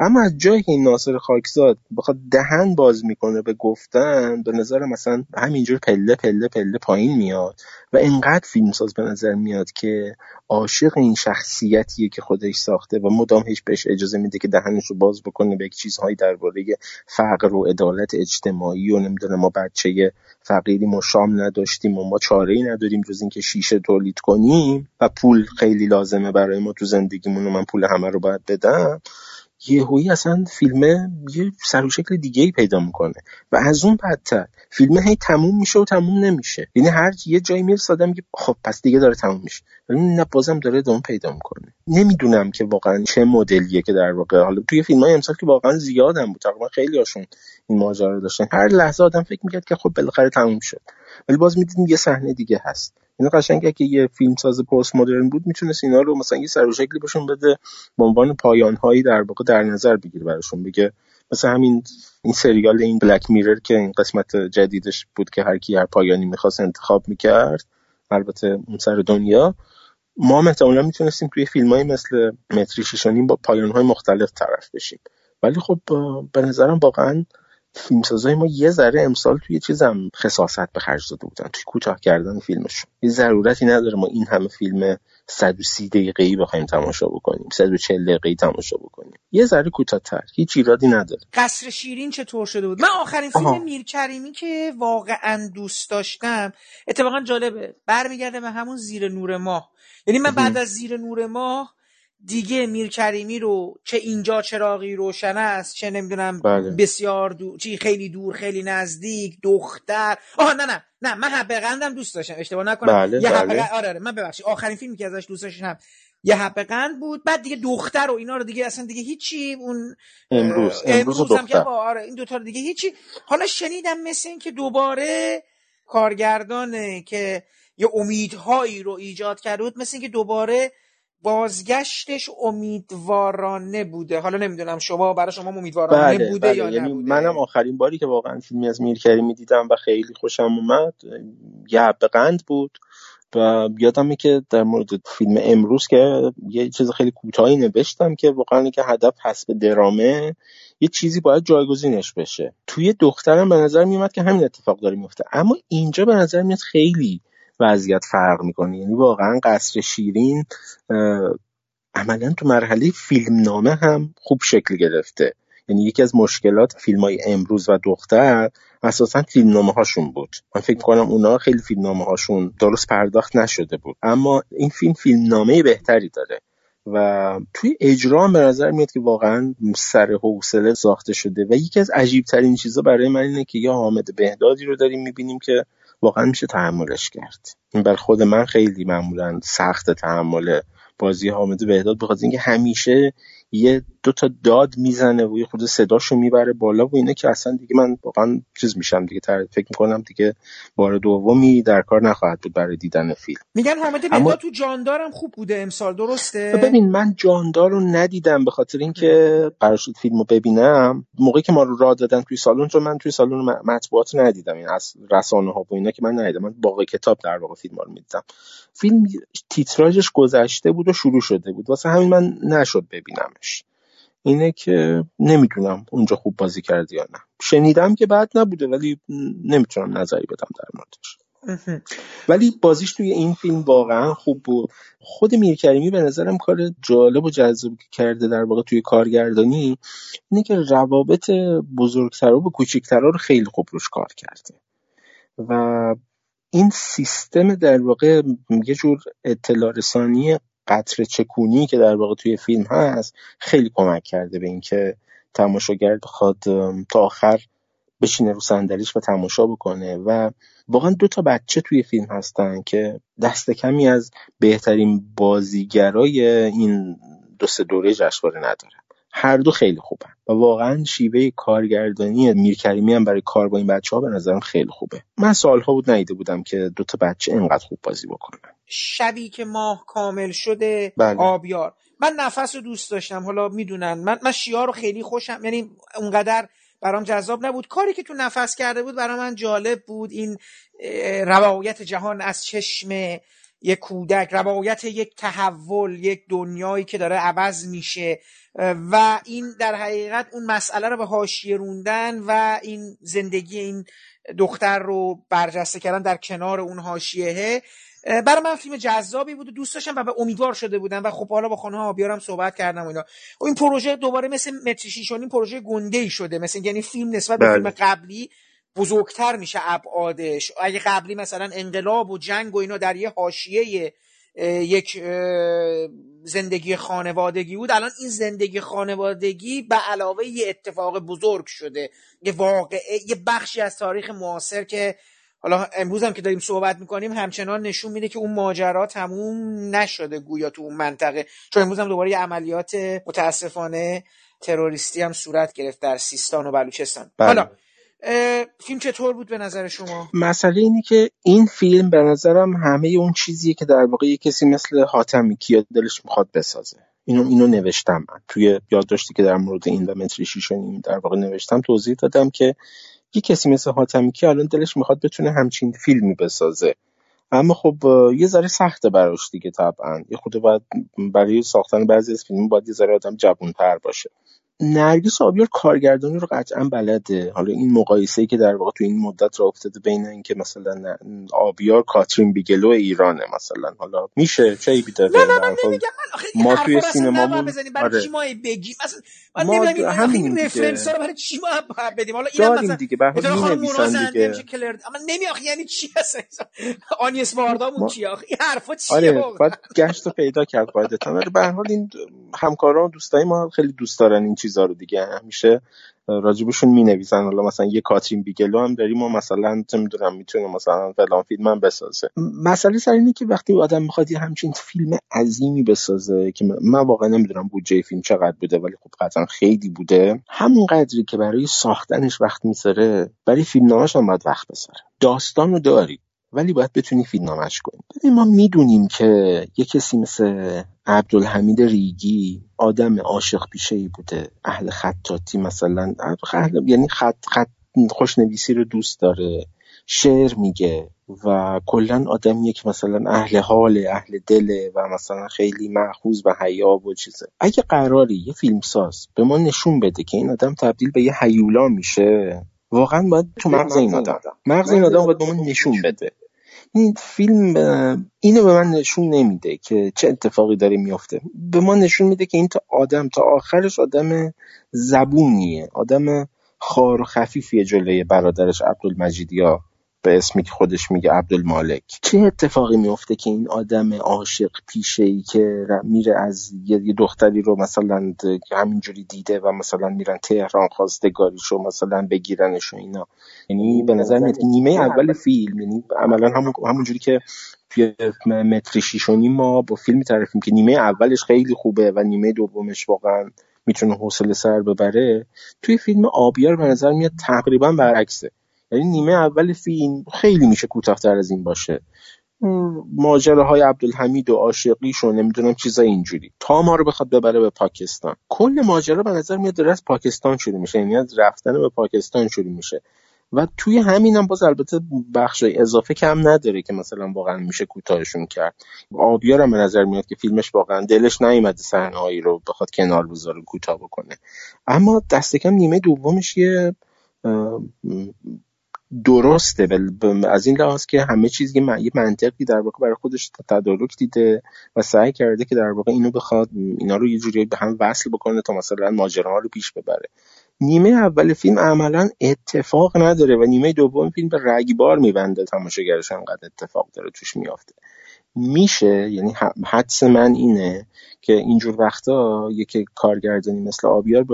اما از جایی که ناصر خاکزاد بخواد دهن باز می‌کنه به گفتن به نظر مثلا همینجور پله پله پله پایین میاد و اینقدر فیلمساز به نظر میاد که عاشق این شخصیتیه که خودش ساخته و مدام هیچ بهش اجازه میده که دهنش رو باز بکنه به چیزهایی درباره فقر و عدالت اجتماعی و نمی‌دونه ما بچه فقیریم و شام نداشتیم و ما چاره ای نداریم جز اینکه شیشه تولید کنیم و پول خیلی لازمه برای ما تو زندگیمون و من پول همه رو باید بدم. یهویی اصلا فیلم یه سر و شکل دیگه ای پیدا می‌کنه. و از اون بدتر فیلم هی تموم میشه و تموم نمیشه. یعنی هر یه جایی می‌رسه آدم میگه خب پس دیگه داره تموم میشه. ولی نه بازم داره ادامه پیدا می‌کنه. نمی‌دونم که واقعا چه مدلیه که در واقع حالا توی فیلم های امسال که واقعا زیادم بود. تقریبا خیلی هاشون این ماجرا رو داشتن. هر لحظه آدم فکر می‌کرد که خب بالاخره تموم شد. ولی باز می‌دیدیم یه صحنه دیگه هست. این قشنگه که یه فیلم ساز پست مدرن بود می‌تونست اینا رو مثلا یه سر و شکلی بهشون بده به عنوان پایان هایی در واقع در نظر بگیره براشون بگه مثلا همین این سریال این بلک میرر که این قسمت جدیدش بود که هر کی هر پایانی می‌خواست انتخاب می‌کرد البته اون سر دنیا. ما مثلا می‌تونستیم توی فیلم های مثل متری با پایان های مختلف طرف بشیم. ولی خب به نظرم واقعا فیلمسازای ما یه ذره امسال توی چیزم خصاصت به خرج داده بودن توی کوتاه کردن فیلمشون. یه ضرورتی نداره ما این همه فیلم 130 دقیقه ای بخوایم تماشا بکنیم 140 دقیقه ای تماشا بکنیم. یه ذره کوتاه‌تر هیچ ایرادی نداره. قصر شیرین چطور شده بود؟ من آخرین فیلم میرکریمی که واقعا دوست داشتم اتفاقا جالبه. برمیگرده به همون زیر نور ماه. یعنی من بعد از زیر نور ماه دیگه میرکریمی رو چه اینجا چراغی روشن است چه نمی‌دونم بله. بسیار دور چی خیلی دور خیلی نزدیک دختر. آها نه نه نه من حبه قندم دوست داشتم اشتباه نکنم. بله، یه بله. آره آره من ببخشید. آخرین فیلمی که ازش دوست داشتم یه حبه قند بود. بعد دیگه دختر و اینا رو دیگه اصلا دیگه هیچی اون امروز امروز, امروز هم که آره این دوتا رو دیگه هیچی. حالا شنیدم مثل این که دوباره کارگردانه که یه امیدهایی رو ایجاد کرده بود مثل اینکه دوباره بازگشتش امیدوارانه بوده. حالا نمی‌دونم شما برای شما امیدوارانه بله، بوده بله. یا یعنی نبوده؟ منم آخرین باری که واقعا فیلمی از میرکری دیدم و خیلی خوشم اومد. یه قند بود و یادمه که در مورد فیلم امروز که یه چیز خیلی کوتاهی نوشتم که واقعا که هدف به درامه یه چیزی باید جایگزینش بشه. توی دخترم به نظر میومد که همین اتفاق داره میفته اما اینجا به نظر میاد خیلی وضعیت فرق می‌کنه. یعنی واقعا قصر شیرین عملا تو مرحله فیلمنامه هم خوب شکل گرفته. یعنی یکی از مشکلات فیلم های امروز و دختر اساسا فیلمنامه هاشون بود. من فکر کنم اونا خیلی فیلمنامه هاشون درست پرداخت نشده بود. اما این فیلم فیلمنامه بهتری داره. و توی اجرا به نظر میاد که واقعا سر حوصله ساخته شده. و یکی از عجیب ترین چیزا برای من اینه که یا حامد بهدادی رو داریم می‌بینیم که واقعا میشه تحملش کرد. این بر خود من خیلی معمولا سخت تحمل بازی حامد بهداد بخاطر اینکه همیشه یه دو تا داد می‌زنه و یه خود صداشو می‌بره بالا و اینه که اصلا دیگه من واقعا چیز میشم دیگه فکر می‌کنم دیگه بار دومی در کار نخواهد بود برای دیدن فیلم. میگن حامد اما... تو جاندارم خوب بوده امسال درسته؟ ببین من جاندار رو ندیدم به خاطر اینکه قرار شد فیلمو ببینم. موقعی که ما رو راه دادن توی سالن چون من توی سالن مطبوعات ندیدم. این از رسانه ها و اینا که من ندیدم. من باقی کتاب در واقع فیلم رو می‌دیدم. فیلم تیتراژش گذشته بود و شروع شده بود. واسه همین من نشد ببینمش اینه که نمی‌دونم اونجا خوب بازی کردی یا نه. شنیدم که بعد نبوده ولی نمی‌تونم نظری بدم در موردش. ولی بازیش توی این فیلم واقعا خوب بود. خود میرکریمی به نظرم کار جالب و جذابی که کرده در واقع توی کارگردانی. اینه که روابط بزرگتر و کوچکتر رو خیلی خوب روش کار کرده. و این سیستم در واقع یه جور اطلاع رسانی قطر چکونی که در واقع توی فیلم هست خیلی کمک کرده به اینکه تماشاگر بخواد تا آخر بشینه رو صندلیش و تماشا بکنه و واقعا دو تا بچه توی فیلم هستن که دست کمی از بهترین بازیگرای این دو سه دوره جشنواره ندارن هر دو خیلی خوبن. و واقعا شیوه کارگردانی میرکریمی هم برای کار با این بچه ها به نظرم خیلی خوبه. من سالها بود نیده بودم که دو تا بچه اینقدر خوب بازی بکنن. شبی که ماه کامل شده بله. آبیار. من نفس رو دوست داشتم حالا می‌دونن. من من شیار رو خیلی خوشم یعنی اونقدر برام جذاب نبود. کاری که تو نفس کرده بود برای من جالب بود این روایت جهان از چشم یک کودک روایت یک تحول یک دنیایی که داره عوض میشه. و این در حقیقت اون مسئله رو به حاشیه روندن و این زندگی این دختر رو برجسته کردن در کنار اون حاشیه برای من فیلم جذابی بود و دوست داشتم و به امیدوار شده بودم و خب حالا با خانه ها بیارم صحبت کردم و اینا. و این پروژه دوباره مثل متری این پروژه گنده ای شده مثل یعنی فیلم نسبت به بله. فیلم قبلی بزرگتر میشه ابعادش. اگه قبلی مثلا انقلاب و جنگ و اینا در یه حاشیه یک زندگی خانوادگی بود الان این زندگی خانوادگی به علاوه یه اتفاق بزرگ شده یه واقعه یه بخشی از تاریخ معاصر که حالا امروز هم که داریم صحبت می‌کنیم همچنان نشون میده که اون ماجرا تموم نشده گویا تو اون منطقه. چون امروز هم دوباره یه عملیات متاسفانه تروریستی هم صورت گرفت در سیستان و بلوچستان. بله. حالا فیلم چطور بود به نظر شما؟ مسئله اینه که این فیلم به نظرم همه اون چیزیه که در واقع یه کسی مثل حاتمی کیا دلش می‌خواد بسازه. اینو اینو نوشتم. من توی یادداشتی که در مورد این و متری شیشونیم در واقع نوشتم توضیح دادم که یه کسی مثل حاتمی که الان دلش می‌خواد بتونه همچین فیلمی بسازه. اما خب یه ذره سخته براش دیگه طبعا. یه خود باید برای ساختن بعضی از فیلم باید یه ذره آدم جوونتر باشه. نرگس آبیار کارگردانی رو قطعا بلده. حالا این مقایسه ای که در واقع تو این مدت را افتاده بین اینکه مثلا آبیار کاترین بیگلو ایرانه مثلا. حالا میشه؟ چه بیداره نه نه من نمیگم. من ما توی سینما بزنیم. برای آره. چی ما بگیم مثلا من ما نمی‌دونم همین رفرنس رو برای چی ما بدیم؟ حالا اینم مثلا دیگه به حال نویسن دیگه. اما نمیخ یعنی چی هست آنیس واردامون چی آخه؟ این حرفا چیه؟ آره بعد گشت پیدا کرد قاعدتا. ولی به هر حال این همکاران دوستای ما خیلی دوست دارن این چیزا رو دیگه همیشه راجبشون می نویسن حالا مثلا یه کاترین بیگلو هم داریم و مثلا چه می‌دونم می‌تونه مثلا فلان فیلم هم بسازه. مسئله سر اینه که وقتی آدم می‌خواد یه همچین فیلم عظیمی بسازه که من واقعا نمی‌دونم بودجه فیلم چقدر بوده ولی خب قطعا خیلی بوده. همون قدری که برای ساختنش وقت می‌ذاره برای فیلم هم باید وقت بذاره. داستان رو داری. ولی باید بتونی فیلمنامه‌اش کنی. ببین ما می‌دونیم که یه کسی مثل عبدالحمید ریگی آدم عاشق پیشه ای بوده. اهل خطاطی مثلا. یعنی خط, خط خوشنویسی رو دوست داره. شعر میگه و کلا آدمیه که مثلا اهل حال اهل دله و مثلا خیلی معخوز و حیاب و چیزه. اگه قراری یه فیلمساز به ما نشون بده که این آدم تبدیل به یه حیولا میشه واقعا باید تو مغز این آدم. مغز این آدم باید به من نشون بده. این فیلم اینو به من نشون نمیده که چه اتفاقی داره میافته. به ما نشون میده که این تا آدم تا آخرش آدم زبونیه. آدم خار و خفیفیه جلوی برادرش عبدالمجید یا به اسمی که خودش میگه عبدالمالک. چه اتفاقی میفته که این آدم عاشق پیشه ای که میره از یه دختری رو مثلا همینجوری دیده و مثلا میرن تهران خواستگاریشو مثلا بگیرنش و اینا. یعنی به نظر میاد نیمه اول فیلم. یعنی عملا همون همونجوری که توی متر شیش ما با فیلم تعریفیم که نیمه اولش خیلی خوبه و نیمه دومش واقعا می‌تونه حوصله سر ببره. توی فیلم آبیار به نظر میاد تقریبا برعکسه. یعنی نیمه اول فیلم خیلی میشه کوتاهتر از این باشه. ماجراهای عبدالحمید و عاشقیش و نمی‌دونم چیزای اینجوری. تا ما رو بخواد ببره به پاکستان. کل ماجرا به نظر میاد داره از پاکستان شروع میشه یعنی از رفتن به پاکستان شروع میشه. و توی همین هم باز البته بخش اضافه کم نداره که مثلا واقعا میشه کوتاهشون کرد. آبیار هم به نظر میاد که فیلمش واقعا دلش نیومده صحنه‌هایی رو بخواد کنار بذاره کوتاه بکنه. اما دست کم نیمه دومش یه درسته از این لحاظ که همه چیز یه منطقی در واقع برای خودش تدارک دیده و سعی کرده که در واقع اینو بخواد اینا رو یه جوری به هم وصل بکنه تا مثلا ماجراها رو پیش ببره. نیمه اول فیلم عملا اتفاق نداره و نیمه دوم فیلم به رگبار میبنده تماشاگرش انقدر اتفاق داره توش میافته. میشه یعنی حدس من اینه که اینجور وقتا یک کارگردانی مثل آبیار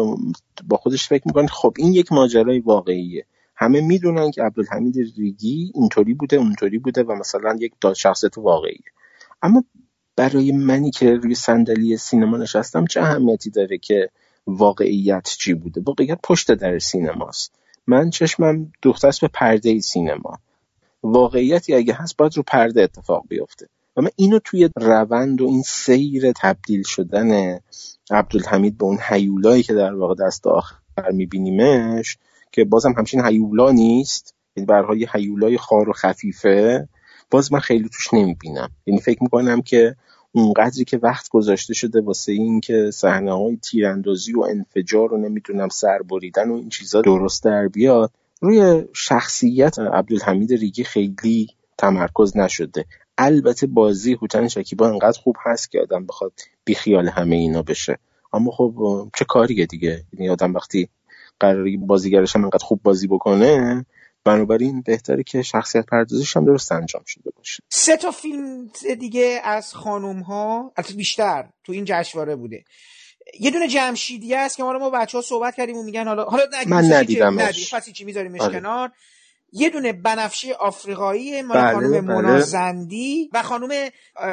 با خودش فکر می‌کنه خب این یک ماجرای واقعیه. همه می‌دونن که عبدالحمید ریگی اینطوری بوده اونطوری بوده و مثلا یک شخصیت واقعیه اما برای منی که روی صندلی سینما نشستم چه اهمیتی داره که واقعیت چی بوده؟ واقعیت پشت در سینماست. من چشمم دوخته است به پرده سینما. واقعیتی اگه هست باید رو پرده اتفاق بیفته. و من اینو توی روند و این سیر تبدیل شدن عبدالحمید به اون حیولایی که در واقع دست آخر میبینیمش که بازم همچین حیولا نیست. یعنی برهای حیولای خار و خفیفه. باز من خیلی توش نمی‌بینم. یعنی فکر می‌کنم که اونقدری که وقت گذاشته شده واسه این که صحنه های تیراندازی و انفجار و نمی‌دونم سر بریدن و این چیزا درست در بیاد روی شخصیت عبدالحمید ریگی خیلی تمرکز نشده. البته بازی هوتن شکیبا انقدر خوب هست که آدم بخواد بیخیال همه اینا بشه. اما خب چه کاریه دیگه؟ یعنی آدم وقتی قراری بازیگرش هم انقدر خوب بازی بکنه بنابراین بهتره که شخصیت پردازیش هم درست انجام شده باشه. سه تا فیلم دیگه از خانوم ها البته بیشتر تو این جشنواره بوده. یه دونه جمشیدی است که ما رو ما بچه ها صحبت کردیم و میگن حالا حالا من ندیدم ندید پس چی میذاریمش آره. کنار. یه دونه بنفشه آفریقایی مال بله، خانم بله. منازندی و خانم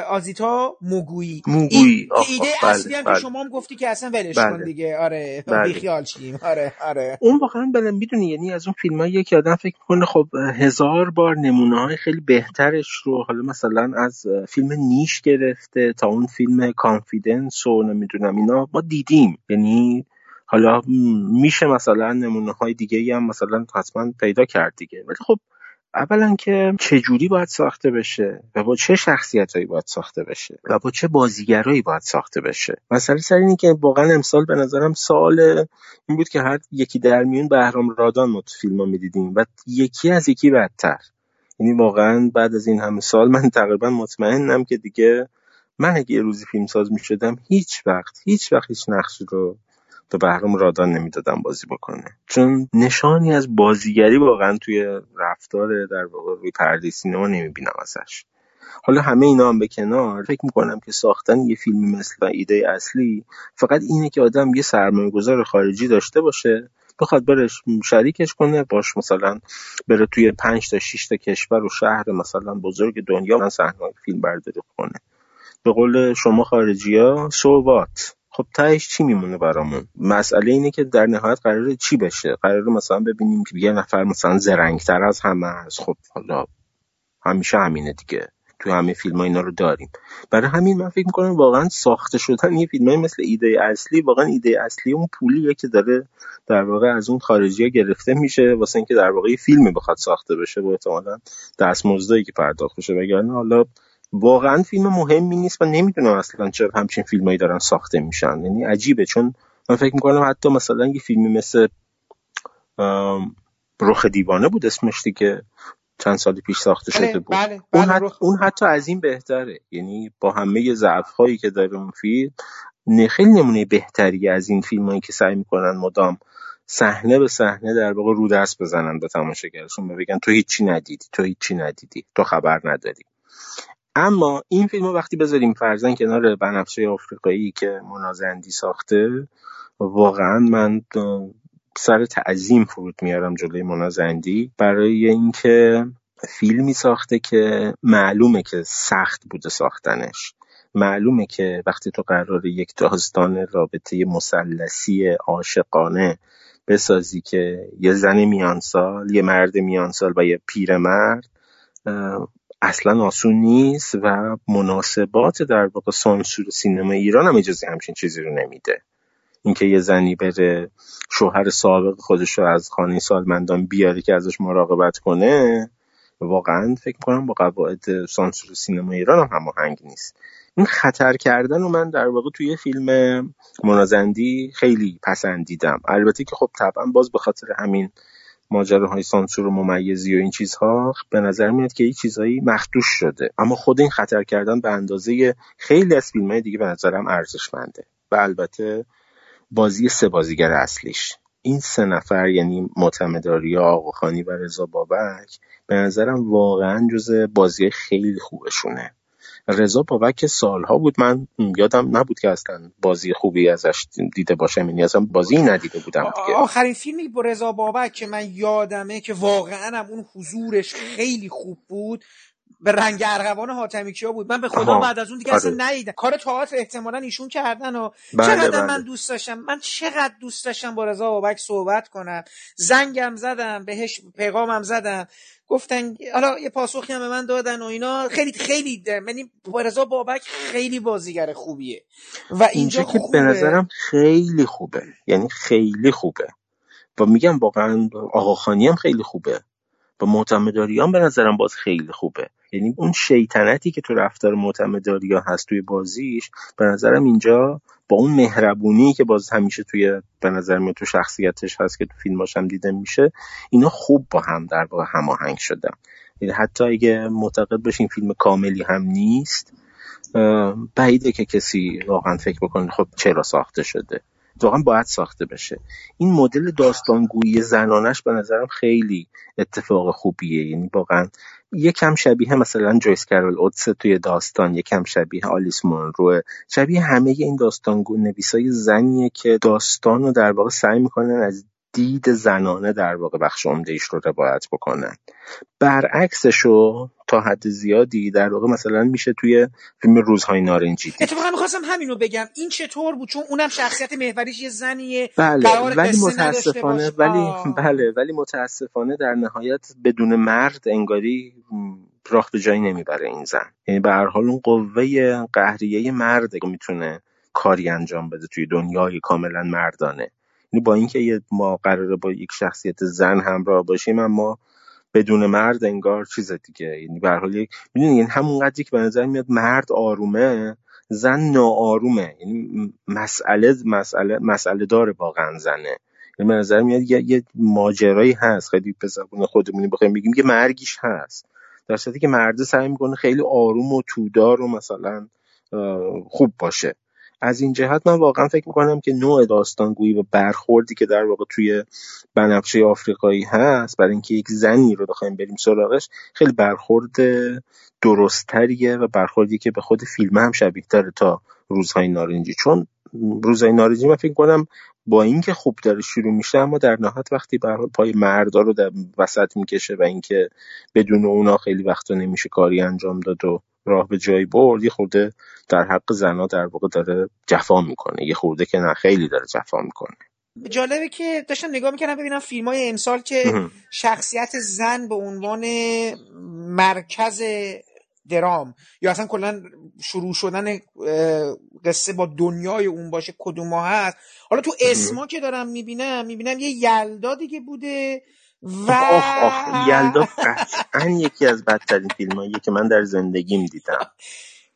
آزیتا موگویی موگویی ایده بله، اصلی هم که بله. شما هم گفتی که اصلا ولش کن بله. دیگه آره بله. بیخیال شیم آره آره اون واقعا بله می‌دونی یعنی از اون فیلم هایی که آدم فکر کنه خب هزار بار نمونه های خیلی بهترش رو حالا مثلا از فیلم نیش گرفته تا اون فیلم کانفیدنس و نمی‌دونم اینا ما دیدیم یعنی حالا میشه مثلا نمونه های دیگه هم مثلا حتما پیدا کرد دیگه. ولی خب اولا که چه جوری باید ساخته بشه و با چه شخصیتهایی باید ساخته بشه و با چه بازیگرایی باید ساخته بشه. مسئله سر اینه که واقعا امسال به نظرم سال این بود که هر یکی در میون بهرام رادان ما تو فیلم ها می‌دیدیم و یکی از یکی بدتر. یعنی واقعا بعد از این همه سال من تقریبا مطمئنم که دیگه من اگه یه روزی فیلم ساز می‌شدم هیچ وقت هیچ وقت هیچ نقشی رو به بهرام رادان نمی‌دادم بازی بکنه. چون نشانی از بازیگری واقعا توی رفتار در واقع روی پرده سینما نمی‌بینم ازش. حالا همه اینا هم به کنار فکر می‌کنم که ساختن یه فیلمی مثل ایده اصلی فقط اینه که آدم یه سرمایه گذار خارجی داشته باشه بخواد برش شریکش کنه باش مثلا بره توی پنج تا 6 تا کشور و شهر مثلا بزرگ دنیا من صحنه فیلم برداری کنه. به قول شما خارجی ها سووات خب تهش چی میمونه برامون؟ مسئله اینه که در نهایت قراره چی بشه؟ قراره مثلا ببینیم که یه نفر مثلا زرنگتر از همه است. خب حالا همیشه همینه دیگه. تو همه فیلم ها اینا رو داریم. برای همین من فکر می‌کنم واقعا ساخته شدن یه فیلم های مثل ایده اصلی واقعا ایده اصلی اون پولیه که داره در واقع از اون خارجی ها گرفته میشه. واسه اینکه در واقع یه فیلمی بخواد ساخته بشه با احتمالا دستمزدی که پرداخت بشه. وگرنه حالا واقعا فیلم مهمی نیست و نمی‌دونم اصلا چرا همچین فیلمایی دارن ساخته میشن. یعنی عجیبه چون من فکر می‌کنم حتی مثلا یه فیلمی مثل رخ دیوانه بود اسمش که چند سال پیش ساخته بله، شده بود. بله، اون, بله، حتی, اون حتی از این بهتره. یعنی با همه ضعف هایی که داره اون فیلم خیلی نمونه بهتری از این فیلم هایی که سعی می‌کنن مدام صحنه به صحنه در واقع رو دست بزنن به تماشاگرشون بگن تو هیچی ندیدی تو هیچی ندیدی تو خبر نداری. اما این فیلم وقتی بذاریم فرزن کنار بنفشه آفریقایی که منازندی ساخته واقعا من سر تعظیم فرود میارم جلوی منازندی برای اینکه فیلمی ساخته که معلومه که سخت بوده ساختنش. معلومه که وقتی تو قرار یک داستان رابطه مسلسی عاشقانه بسازی که یه زن میانسال یه مرد میانسال و یه پیرمرد اصلا آسون نیست و مناسبات در واقع سانسور سینما ایران هم اجازه همچین چیزی رو نمیده. اینکه یه زنی بره شوهر سابق خودش رو از خانه سالمندان بیاره که ازش مراقبت کنه واقعا فکر کنم با قواعد سانسور سینما ایران هم هماهنگ نیست. این خطر کردن رو من در واقع توی فیلم منازندی خیلی پسندیدم. البته که خب طبعا باز به خاطر همین ماجراهای سانسور و ممیزی و این چیزها به نظر میاد که این چیزهایی مخدوش شده. اما خود این خطر کردن به اندازه خیلی از فیلم های دیگه به نظرم ارزشمنده. و البته بازی سه بازیگر اصلیش. این سه نفر یعنی معتمداریا آقاخانی و رضا بابک به نظرم واقعا جز بازی خیلی خوبشونه. رضا بابک سالها بود من یادم نبود که اصلا بازی خوبی ازش دیده باشم یعنی اصلا بازی ندیده بودم دیگه. آخرین فیلمی با رضا بابک که من یادمه که واقعا هم اون حضورش خیلی خوب بود به رنگ ارغوان حاتمی کیا بود. من به خدا بعد از اون دیگه اصلا آره. ندیدم. کار تئاتر احتمالا ایشون کردن و بله چقدر بله. من دوست داشتم. من چقدر دوست داشتم با رضا بابک صحبت کنم. زنگم زدم بهش پیغامم زدم. گفتن حالا یه پاسخی هم به من دادن و اینا. خیلی خیلی یعنی رضا بابک خیلی بازیگر خوبیه. و اینجا, که به نظرم خیلی خوبه. یعنی خیلی خوبه. و میگم واقعا آقاخانی هم خیلی خوبه. و معتمداری هم به نظرم باز خیلی خوبه. یعنی اون شیطنتی که تو رفتار معتمداری هست توی بازیش به نظرم اینجا با اون مهربونی که باز همیشه توی به نظر میاد تو شخصیتش هست که تو فیلماش هم دیده میشه اینا خوب با هم در واقع هماهنگ شدن. یعنی حتی اگه معتقد باشین فیلم کاملی هم نیست بعیده که کسی واقعا فکر بکنه خب چرا ساخته شده. واقعا باید ساخته بشه. این مدل داستانگویی زنانش به نظرم خیلی اتفاق خوبیه. یعنی واقعا یکم شبیه مثلا جویس کرول اوتس توی داستان یکم شبیه آلیس مونرو. شبیه همه این داستانگو نویسای زنیه که داستان رو در واقع سعی می‌کنن از دید زنانه در واقع بخش عمدهش رو روایت بکنن برعکسشو تا حد زیادی در واقع مثلا میشه توی فیلم روزهای نارنجی دید. اتفاقا می‌خواستم همین رو بگم. این چطور بود؟ چون اونم شخصیت محوریش یه زنیه. بله ولی متاسفانه ولی بله ولی متاسفانه در نهایت بدون مرد انگاری راه به جایی نمی‌بره این زن. یعنی به هر حال اون قوه قهریه مرد می‌تونه کاری انجام بده توی دنیای کاملا مردانه. یعنی با اینکه ما قراره با یک شخصیت زن همراه باشیم اما بدون مرد انگار چیز دیگه. یعنی به حال یک می‌دونی یعنی همون قدری که به نظر میاد مرد آرومه زن ناآرومه. یعنی مسئله مسئله مسئله داره واقعا زنه. یعنی به نظر میاد یه, یه ماجرایی هست. خیلی به زبون خودمونی بخوایم بگیم که مرگیش هست. در صورتی که مرد سعی می‌کنه خیلی آروم و تودار و مثلا خوب باشه. از این جهت من واقعا فکر می‌کنم که نوع داستانگویی و برخوردی که در واقع توی بنفشه آفریقایی هست برای اینکه یک زنی رو بخوایم بریم سراغش خیلی برخورد درستتریه و برخوردی که به خود فیلم هم شبیه داره تا روزهای نارنجی. چون روزهای نارنجی من فکر کنم با اینکه خوب داره شروع میشه اما در نهایت وقتی به پای مردا رو در وسط می‌کشه و اینکه بدون اونا خیلی وقتا نمیشه کاری انجام داد و راه به جایی برد یه خورده در حق زنا در واقع داره جفا می‌کنه. یه خورده که نه خیلی داره جفا می‌کنه. جالبه که داشتم نگاه می‌کنم ببینم فیلم های امسال که شخصیت زن به عنوان مرکز درام یا اصلا کلا شروع شدن قصه با دنیای اون باشه کدوم هست. حالا تو اسما که دارم می‌بینم می‌بینم یه یلدا دیگه بوده و آخ آخ یلدا قطعا یکی از بدترین فیلم که من در زندگیم دیدم.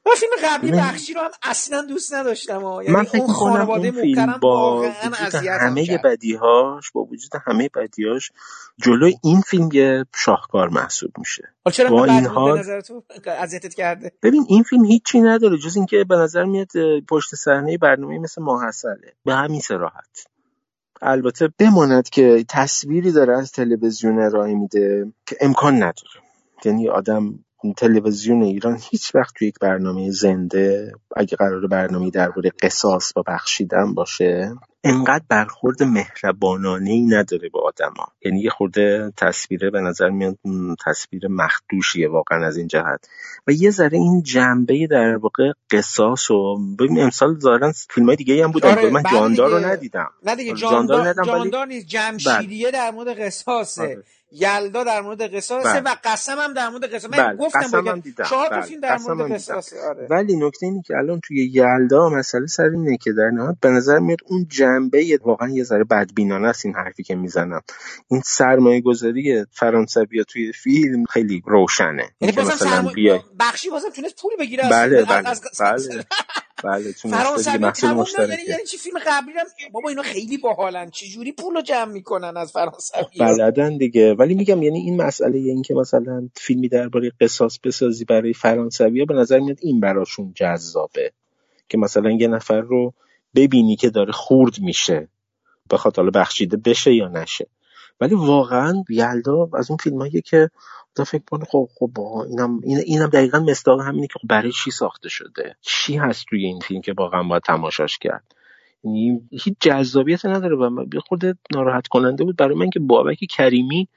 من فیلم قبلی بخشی رو هم اصلا دوست نداشتم یعنی من فکر کنم این فیلم با وجود همه بدیهاش با وجود همه بدیهاش جلوی این فیلم یه شاهکار محسوب میشه. چرا با این حال اذیتت کرده؟ ببین این فیلم هیچی نداره جز اینکه به نظر میاد پشت صحنه برنامه مثل ماحصله به همین سراحت البته بماند که تصویری داره از تلویزیون ارائه میده که امکان نداره. یعنی آدم تلویزیون ایران هیچ وقت توی یک برنامه زنده اگه قرار برنامه درباره قصاص و بخشیدن باشه انقدر برخورد مهربانانه ای نداره به آدما یعنی یه خورده تصویره به نظر میاد تصویر مخدوشیه واقعا از این جهت و یه ذره این جنبه در واقع قصاص و ببین امسال ظاهرا فیلم های دیگه هم بود آره من جاندار رو ندیدم نه دیگه جاندار, جاندار, نیست جمشیدیه بله. در مورد قصاصه آره. یلدا در مورد قصاصه بله. و قسم هم در مورد قصاص من بله. گفتم هم دیدم. چهار تا. فیلم در مورد قصاصه آره. ولی نکته اینه که الان توی یلدا مسئله سر اینه که در نهایت به نظر میاد اون جنبه واقعا یه ذره بدبینانه است این حرفی که می‌زنم. این سرمایه گذاری فرانسوی توی فیلم خیلی روشنه. یعنی بازم سرمایه بخشی بازم تونست پول بگیره بله بله, بله. بله فرانسوی تمام یعنی یعنی چی؟ فیلم قبلی هم بابا اینا خیلی باحالن. چه جوری پولو جمع می‌کنن از فرانسوی بلدن دیگه. ولی میگم یعنی این مسئله این که مثلا فیلمی درباره قصاص بسازی برای فرانسوی به نظر میاد این براشون جذابه. که مثلا یه نفر رو ببینی که داره خورد میشه. بخاطر حالا بخشیده بشه یا نشه. ولی واقعا یلدا از اون فیلمایی که تا فکر کنه خب خب اینم این اینم دقیقا مصداق همینه که خب برای چی ساخته شده؟ چی هست توی این فیلم که واقعا باید تماشاش کرد؟ یعنی هیچ جذابیت نداره و خود ناراحت کننده بود برای من که بابک کریمی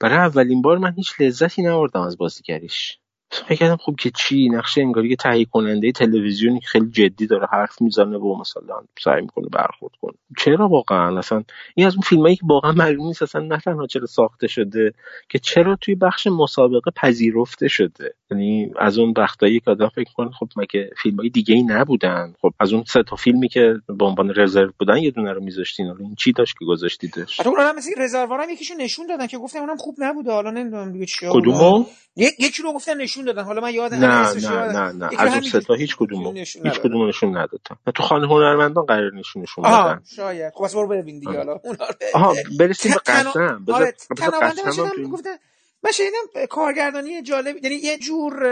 برای اولین بار من هیچ لذتی نبردم از بازیگریش. فکر کردم خب که چی نقشه انگاری تهیه کننده تلویزیونی که خیلی جدی داره حرف می‌زنه و مثلا سعی می‌کنه برخورد کنه. چرا واقعا؟ اصلا این از اون فیلمایی که واقعا معلوم نیست اصلا نه تنها چرا ساخته شده که چرا توی بخش مسابقه پذیرفته شده. یعنی از اون وقتایی که آدم فکر کنه خب مگه فیلمای دیگه ای نبودن؟ خب از اون سه تا فیلمی که به عنوان رزرو بودن یه دونه رو میذاشتین. این چی داشت که گذاشتیدش؟ اونم مثل رزرو هم یکیشو نشون دادن که گفتم اونم خوب نبوده. حالا نمی‌دونم دیگه چی کدومو؟ یکی رو گفتن نشون دادن. حالا من یاد نه نه نه نه. از اون سه تا هیچ کدومو هیچ کدومو نشون ندادن. تو خانه هنرمندان قرار نشونشون بدن. شاید. خب برو ببین دیگه حالا. آها برسیم به قسم. بذار قسم من شنیدم کارگردانی جالب یعنی یه جور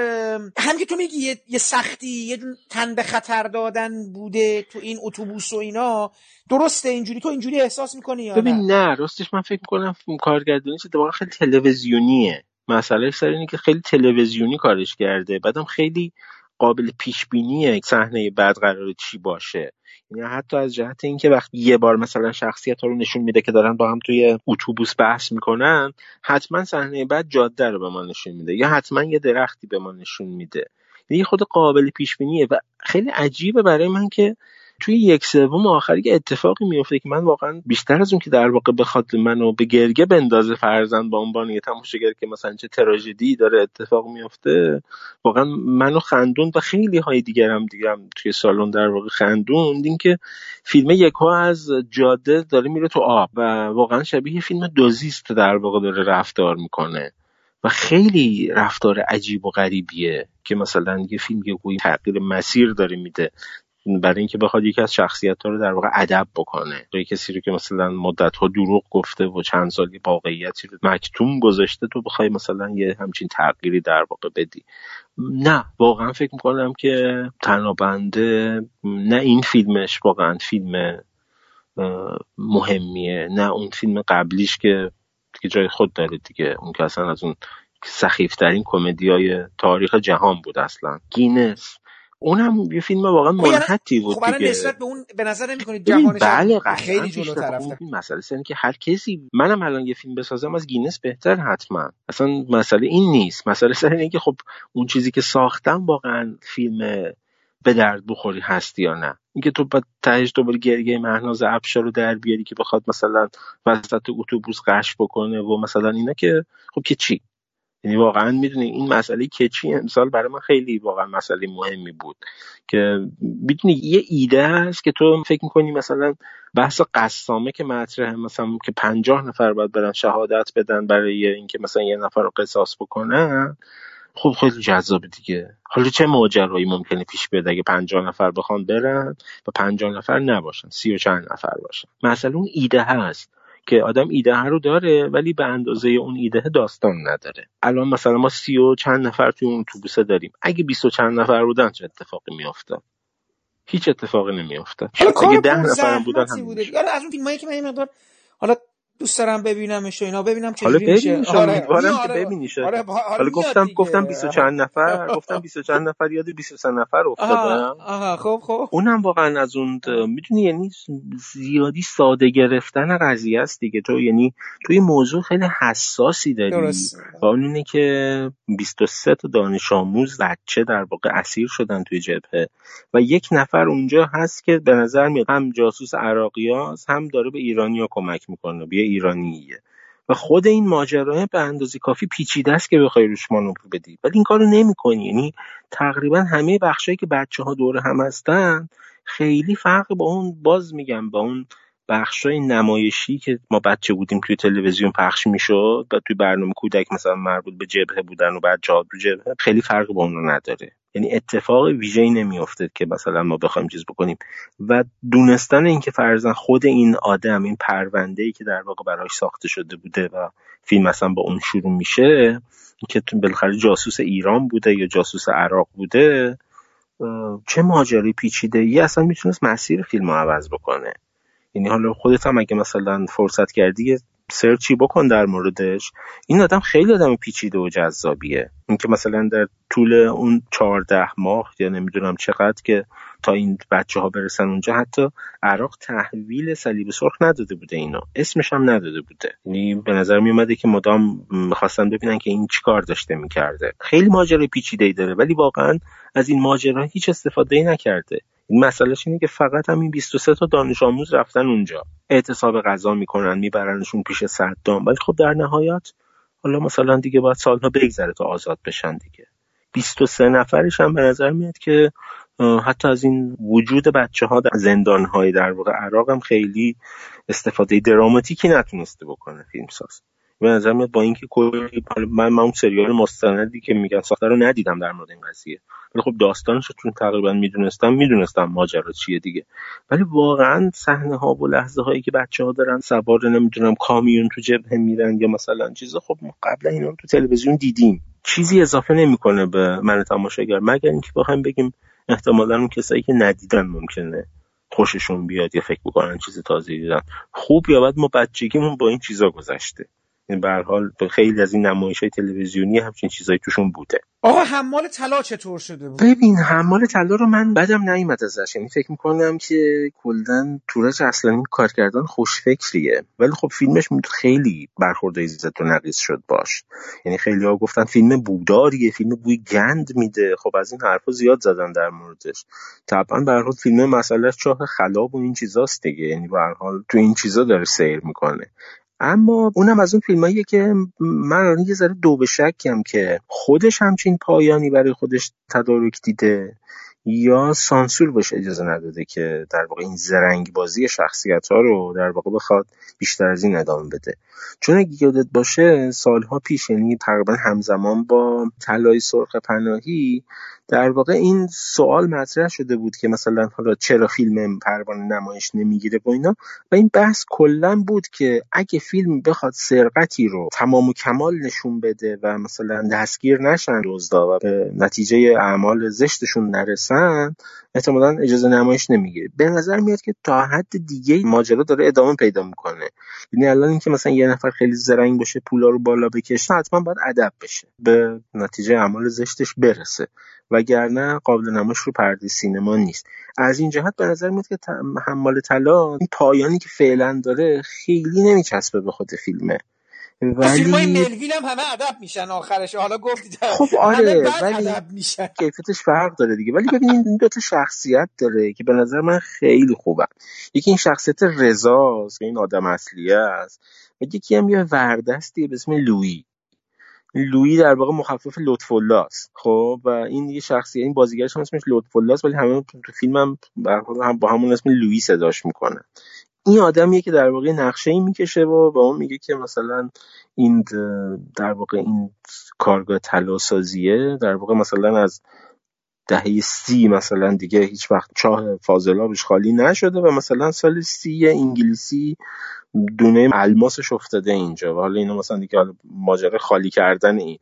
هم که تو میگی یه, یه سختی یه جور تن به خطر دادن بوده تو این اتوبوس و اینا. درسته اینجوری تو اینجوری احساس می‌کنی یا ببین نه؟ راستش من فکر می‌کنم کارگردانی چه خیلی تلویزیونیه. مسئله سر اینه که خیلی تلویزیونی کارش کرده. بعدم خیلی قابل پیش بینیه صحنه بعد قرار چی باشه. یعنی حتی از جهت اینکه وقتی یه بار مثلا شخصیت رو نشون میده که دارن با هم توی اتوبوس بحث می‌کنن حتما صحنه بعد جاده رو به ما نشون میده یا حتما یه درختی به ما نشون میده. یعنی خود قابل پیش بینیه و خیلی عجیبه برای من که توی یک سوم آخری که اتفاقی میفته که من واقعا بیشتر از اون که در واقع بخواد منو به گرگه بندازه فرزن با عنوان یه تماشاگر که مثلا چه تراژدی داره اتفاق میفته واقعا منو خندون و خیلی های دیگر هم دیگه هم توی سالن در واقع خندون این که فیلم یکها از جاده داره میره تو آب و واقعا شبیه فیلم دوزیست در واقع داره رفتار می‌کنه و خیلی رفتار عجیب و غریبیه که مثلا یه فیلم یه تغییر مسیر داره میده. برای اینکه بخواد یکی از شخصیت ها رو در واقع ادب بکنه. توی کسی رو که مثلا مدت ها دروغ گفته و چند سالی واقعیتی رو مکتوم گذاشته تو بخوای مثلا یه همچین تغییری در واقع بدی. نه واقعا فکر می‌کنم که تنابنده نه این فیلمش واقعا فیلم مهمیه نه اون فیلم قبلیش که دیگه جای خود داره دیگه. اون که اصلا از اون سخیفترین کمدی های تاریخ جهان بود اصلا. گینس. اونم یه فیلم واقعا خب، یعنی منحطی بود خب دیگه. نسبت به اون به نظر نمی‌کنید جهانش بله خیلی جلو رفته این مسئله اینه که هر کسی منم الان یه فیلم بسازم از گینس بهتر حتما. اصلا مسئله این نیست. مسئله سر اینه که خب اون چیزی که ساختم واقعا فیلم به درد بخوری هستی یا نه. اینکه تو با تهش دوباره گرگه مهناز افشار رو در بیاری که بخواد مثلا وسط اتوبوس قش بکنه و مثلا اینا که خب که چی؟ یعنی واقعا می‌دونی این مسئله کچی امسال برای من خیلی واقعا مسئله مهمی بود که می‌دونی یه ایده هست که تو فکر می‌کنی مثلا بحث قسامه که مطرحه مثلا که پنجاه نفر باید برن شهادت بدن برای اینکه مثلا یه نفر رو قصاص بکنن خب خیلی جذاب دیگه. حالا چه ماجرایی ممکنه پیش بیاد اگه پنجاه نفر بخوان برن و پنجاه نفر نباشن سی و چند نفر باشن؟ مثلا اون ایده هست. که آدم ایده رو داره ولی به اندازه اون ایده داستان نداره. الان مثلا ما سی و چند نفر توی اون اتوبوسه داریم. اگه بیست و چند نفر بودن چه اتفاقی میافتاد؟ هیچ اتفاقی نمیافتاد. اگه ده نفرم بودن هم بوده. از اون فیلمایی که من مقدار حالا دوست دارم ببینمش و اینا ببینم چه حالا ببینیش آره. امیدوارم آره. که ببینیش آره. حالا گفتم گفتم 20 چند نفر گفتم 20 چند نفر یاد 23 نفر افتادم آها خب خب اونم واقعا از اون می‌دونی یعنی زیادی ساده گرفتن قضیه است دیگه تو یعنی توی موضوع خیلی حساسی داری درست. اون اینه که 23 تا دانش آموز بچه در واقع اسیر شدن توی جبهه و یک نفر اونجا هست که به نظر میاد هم جاسوس عراقیاست هم داره به ایرانیا کمک می‌کنه بیا ایرانیه. و خود این ماجرا به اندازه کافی پیچیده است که بخوای روش مانور بدی. ولی این کارو نمی‌کنی. یعنی تقریبا همه بخشایی که بچه ها دور هم هستن خیلی فرق با اون باز میگم با اون بخشای نمایشی که ما بچه بودیم توی تلویزیون پخش می‌شد و توی برنامه کودک مثلا مربوط به جبهه بودن و بعد جادو جبهه خیلی فرق با اون نداره. یعنی اتفاق ویژه‌ای نمیافته که مثلا ما بخوایم چیز بکنیم. و دونستن اینکه فرزن خود این آدم این پرونده ای که در واقع براش ساخته شده بوده و فیلم مثلا با اون شروع میشه که بالاخره جاسوس ایران بوده یا جاسوس عراق بوده چه ماجرای پیچیده ای اصلا می‌تونست مسیر فیلم رو عوض بکنه. یعنی حالا خودت هم اگه مثلا فرصت کردی سرچی بکن در موردش. این آدم خیلی آدم پیچیده و جذابیه. اینکه مثلا در طول اون چهارده ماه یا نمی‌دونم چقدر که تا این بچه ها برسن اونجا حتی عراق تحویل صلیب سرخ نداده بوده اینا اسمش هم نداده بوده. یعنی به نظر می اومده که مدام می‌خواستن ببینن که این چیکار داشته می‌کرده. خیلی ماجرای پیچیده ای داره ولی واقعا از این ماجرا هیچ استفاده ای نکرده. مسئلهش اینه که فقط همین 23 تا دانش آموز رفتن اونجا. اعتصاب غذا می‌کنن میبرنشون پیش صدام ولی خب در نهایت حالا مثلا دیگه باید سالها بگذره تا آزاد بشن دیگه. 23 نفرش هم به نظر میاد که حتی از این وجود بچه ها در زندان های در واقع عراق هم خیلی استفاده دراماتیکی نتونسته بکنه فیلمساز. به نظر میاد با اینکه کلی من من اون سریال مستندی که میگن ساخته رو ندیدم در مورد این قضیه. ولی خب داستانش چون تقریبا می‌دونستم می‌دونستم ماجرا چیه دیگه. ولی واقعا صحنه ها و لحظه هایی که بچه ها دارن سوار نمی‌دونم کامیون تو جبهه میرن یا مثلا چیزا خب ما قبلا اینا تو تلویزیون دیدیم. چیزی اضافه نمی‌کنه به من تماشاگر. مگر اینکه بخوایم بگیم احتمالا اون کسایی که ندیدن ممکنه خوششون بیاد یا فکر بکنن چیز تازه دیدن. خوب یا بد ما بچگیمون با این چیزا گذشته. به حال خیلی از این نمایش های تلویزیونی همچین چیزایی توشون بوده. آقا حمال طلا چطور شده بود؟ ببین حمال طلا رو من بدم نیومد ازش. یعنی فکر می‌کنم که کلا تورج اصلا این کارگردان خوشفکریه. ولی خب فیلمش خیلی برخورد عزت و نقیص شد باش. یعنی خیلی ها گفتن فیلم بوداریه فیلم بوی گند میده. خب از این حرفا زیاد زدن در موردش. طبعا به فیلم مسئله چاه خلاب و این چیزاست دیگه. یعنی به حال تو این چیزا داره سیر می‌کنه. اما اونم از اون فیلماییه که من یه ذره دو به شکم که خودش همچین پایانی برای خودش تدارک دیده. یا سانسور بهش اجازه نداده که در واقع این زرنگ بازی شخصیت ها رو در واقع بخواد بیشتر از این ادامه بده. چون اگه یادت باشه سالها پیش یعنی تقریبا همزمان با طلای سرخ پناهی در واقع این سوال مطرح شده بود که مثلا حالا چرا فیلم پروانه نمایش نمی‌گیره با اینا؟ و این بحث کلا بود که اگه فیلم بخواد سرقتی رو تمام و کمال نشون بده و مثلا دستگیر نشن دزدا و به نتیجه اعمال زشتشون نرسن احتمالا اجازه نمایش نمی‌گیره. به نظر میاد که تا حد دیگه ماجرا داره ادامه پیدا می‌کنه. یعنی الان اینکه مثلا یه نفر خیلی زرنگ باشه پولا رو بالا بکشه حتما باید ادب بشه. به نتیجه اعمال زشتش برسه. وگرنه قابل نمایش رو پرده سینما نیست. از این جهت به نظر میاد که حمال طلا این پایانی که فعلا داره خیلی نمیچسبه به خود فیلمه. ولی فیلم های ملویل هم همه ادب میشن آخرش. حالا گفتی خب آره ولی میشن. کیفیتش فرق داره دیگه. ولی ببین این دو تا شخصیت داره که به نظر من خیلی خوبه. یکی این شخصیت رضاست که این آدم اصلیه است. و یکی هم یه وردستی به اسم لویی لویی در واقع مخفف لطف است. خب و این یه شخصی این بازیگرش هم اسمش لطف ولی همه تو فیلم هم با همون اسم لویی صداش می‌کنه. این آدمیه که در واقع نقشه ای می‌کشه و به اون میگه که مثلا این در واقع این کارگاه طلا در واقع مثلا از دهه سی مثلا دیگه هیچ وقت چاه فاضلابش خالی نشده و مثلا سال سی انگلیسی دونه الماسش افتاده اینجا و حالا اینا مثلا دیگه ماجرا خالی کردن این.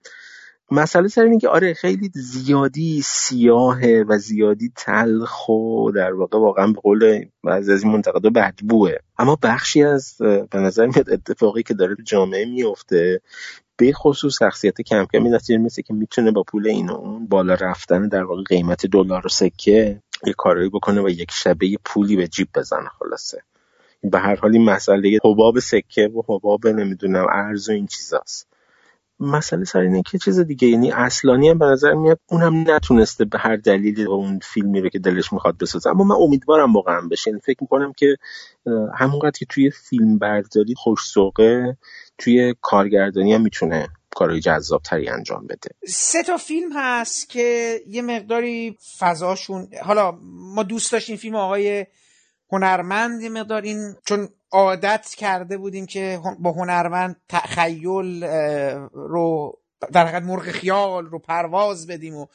مسئله سر اینه که آره خیلی زیادی سیاهه و زیادی تلخ و در واقع واقعا به قول بعضی از این منتقدا بدبوه اما بخشی از به نظر میاد اتفاقی که داره تو جامعه میفته به خصوص شخصیت کم کمی نتیجه مثل که می‌تونه با پول این و اون بالا رفتن در واقع قیمت دلار و سکه یه کارایی بکنه و یک شبه پولی به جیب بزنه خلاصه. به هر حال این مسئله حباب سکه و حباب نمی‌دونم ارز و این چیزاست. مسئله سر اینه که چیز دیگه یعنی اصلانی هم به نظر میاد اونم نتونسته به هر دلیلی اون فیلمی رو که دلش می‌خواد بسازه. اما من امیدوارم واقعا بشه. یعنی فکر می‌کنم که همونقدر که توی فیلم برداری خوشسوقه توی کارگردانی هم می‌تونه کارهای جذاب تری انجام بده. سه تا فیلم هست که یه مقداری فضاشون حالا ما دوست داشتیم فیلم آقای هنرمند یه مقدار این چون عادت کرده بودیم که با هنرمند تخیل رو در حقیقت مرغ خیال رو پرواز بدیم و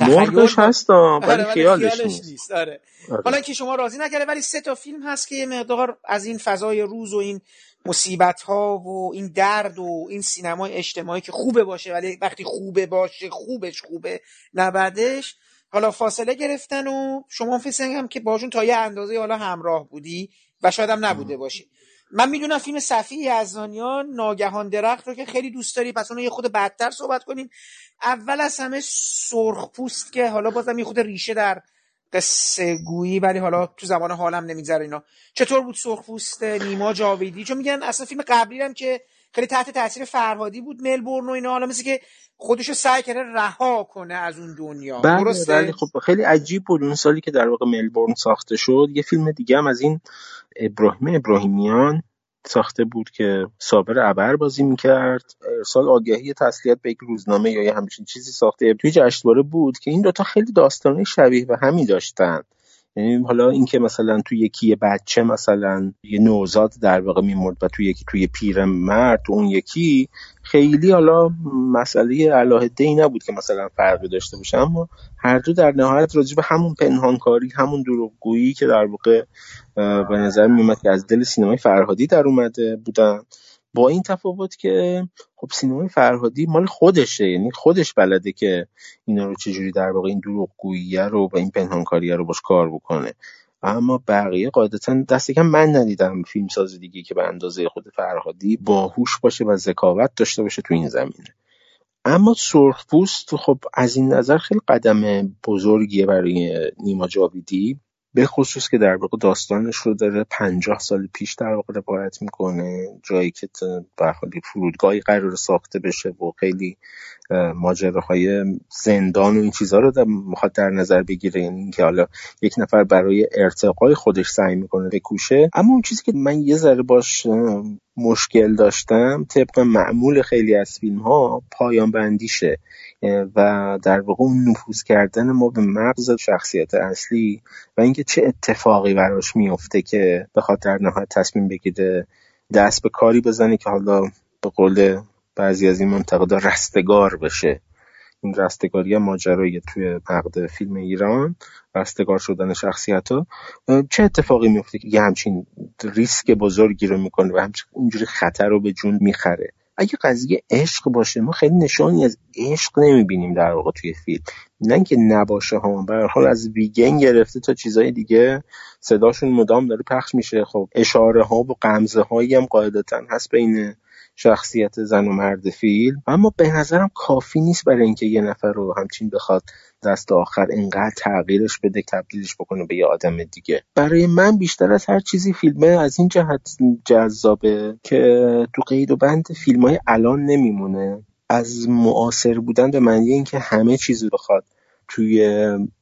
مرغش هست ولی آره، خیالش نیست, آره. آره. حالا که شما راضی نکرده ولی سه تا فیلم هست که یه مقدار از این فضای روز و این مصیبت ها و این درد و این سینمای اجتماعی که خوبه باشه ولی وقتی خوبه باشه خوبش خوبه نبدش حالا فاصله گرفتن و شما فکر هم که باشون تا یه اندازه حالا همراه بودی و شاید هم نبوده باشی. من می‌دونم فیلم صفی یزدانیان ناگهان درخت رو که خیلی دوست داری. پس اونو یه خود بدتر صحبت کنیم. اول از همه سرخ پوست که حالا بازم یه خود ریشه در قصه گویی ولی حالا تو زمان حالم نمیگذره اینا. چطور بود سرخ پوست نیما جاویدی؟ چون میگن اصلا فیلم قبلی هم که خیلی تحت تاثیر فرهادی بود ملبورن و اینا. حالا مثل که خودشو سعی کرده رها کنه از اون دنیا. بله درسته. بله خب خیلی عجیب بود. اون سالی که در واقع ملبورن ساخته شد یه فیلم دیگه هم از این ابراهیم ابراهیمیان ساخته بود که صابر ابر بازی می‌کرد. ارسال آگهی تسلیت به یک روزنامه یا یه همچین چیزی ساخته. توی جشنواره بود که این دوتا خیلی داستانه شبیه به همین داشتن. یعنی حالا اینکه مثلا توی یکی بچه مثلا یه نوزاد در واقع میمرد و توی یکی توی پیر مرد تو اون یکی خیلی حالا مسئله علاهده ای نبود که مثلا فرقی داشته باشه. اما هر دو در نهایت راجع به همون پنهانکاری همون دروغگویی که در واقع به نظر میومد که از دل سینمای فرهادی در اومده بودن. با این تفاوت که خب سینمای فرهادی مال خودشه یعنی خودش بلده که اینا رو چجوری در واقع این دروغگویی رو و این پنهانکاریه رو باش کار بکنه. اما بقیه قاعدتا دست کم من ندیدم فیلم ساز دیگه که به اندازه خود فرهادی باهوش باشه و ذکاوت داشته باشه تو این زمینه. اما سرخپوست خب از این نظر خیلی قدم بزرگیه برای نیما جاویدی. به خصوص که در واقع داستانش رو داره پنجاه سال پیش در واقع روایت می‌کنه جایی که برخوردی فرودگاهی قرار ساخته بشه و خیلی ماجراهای زندان و این چیزها رو می‌خواد در نظر بگیره. یعنی اینکه حالا یک نفر برای ارتقای خودش سعی می‌کنه بکوشه. اما اون چیزی که من یه ذره باش مشکل داشتم طبق معمول خیلی از فیلم ها پایان بندیشه. و در واقع اون نفوذ کردن ما به مغز شخصیت اصلی و اینکه چه اتفاقی براش میفته که بخواد در نهایت تصمیم بگیره دست به کاری بزنه که حالا به قول بعضی از این منتقدا رستگار بشه. این رستگاری ماجرایی توی نقد فیلم ایران رستگار شدن شخصیت ها چه اتفاقی میفته که یه همچین ریسک بزرگی رو می‌کنه و همچین اینجوری خطر رو به جون می‌خره؟ اگه قضیه عشق باشه ما خیلی نشانی از عشق نمی‌بینیم در واقع توی فیلم. نه که نباشه ها به حال از ویگن گرفته تا چیزای دیگه صداشون مدام داره پخش میشه. خب اشاره ها و قمزه هایی هم قاعدتا هست بین شخصیت زن و مرد فیلم اما به نظرم کافی نیست برای اینکه یه نفر رو همچین بخواد دست آخر اینقدر تغییرش بده تبدیلش بکنه به یه آدم دیگه. برای من بیشتر از هر چیزی فیلمه از این جهت جذابه که تو قید و بند فیلم های الان نمیمونه. از معاصر بودن به معنی اینکه همه چیز بخواد توی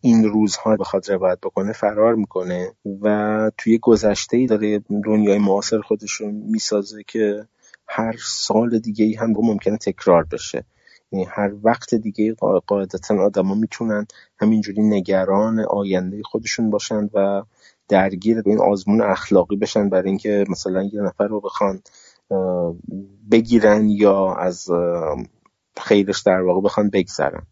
این روزها بخواد روایت بکنه فرار می‌کنه و توی گذشته ای داره دنیای معاصر خودش رو می‌سازه که هر سال دیگه ای هم ممکنه تکرار بشه. یعنی هر وقت دیگه قاعدتا آدما می‌تونن همینجوری نگران آینده خودشون باشن و درگیر این آزمون اخلاقی بشن برای اینکه مثلا یه نفر رو بخوان بگیرن یا از خیرش در واقع بخوان بگذرن.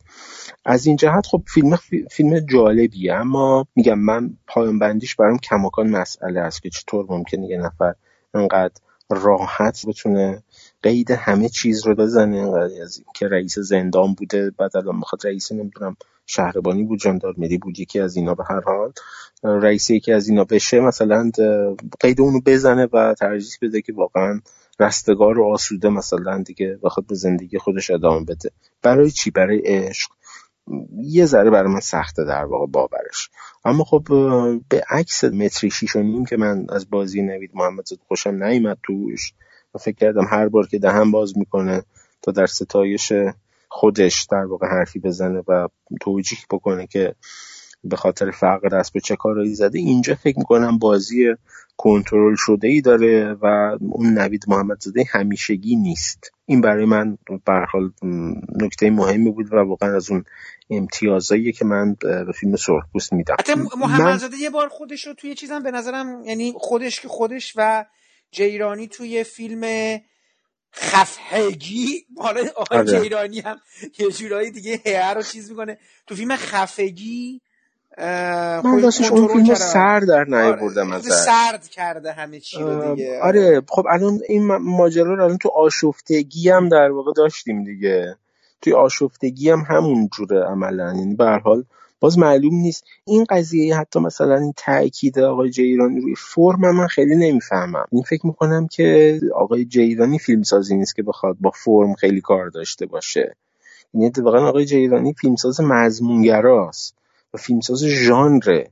از این جهت خب فیلم فیلم جالبیه. اما میگم من پایان بندیش برام کماکان مسئله است که چطور ممکنه یه نفر انقدر راحت بتونه قید همه چیز رو بزنه. از که رئیس زندان بوده بعد الان می‌خواد رئیس نمی‌دونم شهربانی بود جاندارمری بود یکی از اینا به هر حال. رئیس یکی از اینا بشه مثلا قید اونو بزنه و ترجیح بده که واقعا رستگار و آسوده مثلا دیگه بخواد به زندگی خودش ادامه بده. برای چی؟ برای عشق. یه ذره برای من سخته در واقع باورش. اما خب به عکس متری شیش و نیم که من از بازی نوید محمد زد خوشم نیومد توش و فکر کردم هر بار که دهن باز می‌کنه تا در ستایش خودش در واقع حرفی بزنه و توجیه بکنه که به خاطر فقر است به چه کارایی زده اینجا فکر می‌کنم بازی کنترل شده ای داره و اون نوید محمدزاده همیشگی نیست. این برای من به حال نکته مهمی بود و واقعا از اون امتیازایی که من به فیلم سرخپوست میدم. حتی محمدزاده یه بار خودش رو توی چیزم به نظرم یعنی خودش که خودش و جیرانی توی فیلم خفهگی حالا آقای آره. جیرانی هم یه جورایی دیگه هر رو چیز می‌کنه. تو فیلم خفگی من راستش اون فیلم سر در آره. سرد کرده همه چی رو دیگه. آره خب الان این ماجرا رو الان تو آشفتگی هم در واقع داشتیم دیگه. توی آشفتگی هم همون جوره عملا. یعنی به حال باز معلوم نیست. این قضیه حتی مثلا این تاکید آقای جیرانی روی فرم من خیلی نمی‌فهمم. این فکر می‌کنم که آقای جیرانی فیلمسازی نیست که بخواد با فرم خیلی کار داشته باشه. یعنی اتفاقا آقای جیرانی فیلمساز مضمونگراست. و فیلمساز ژانره.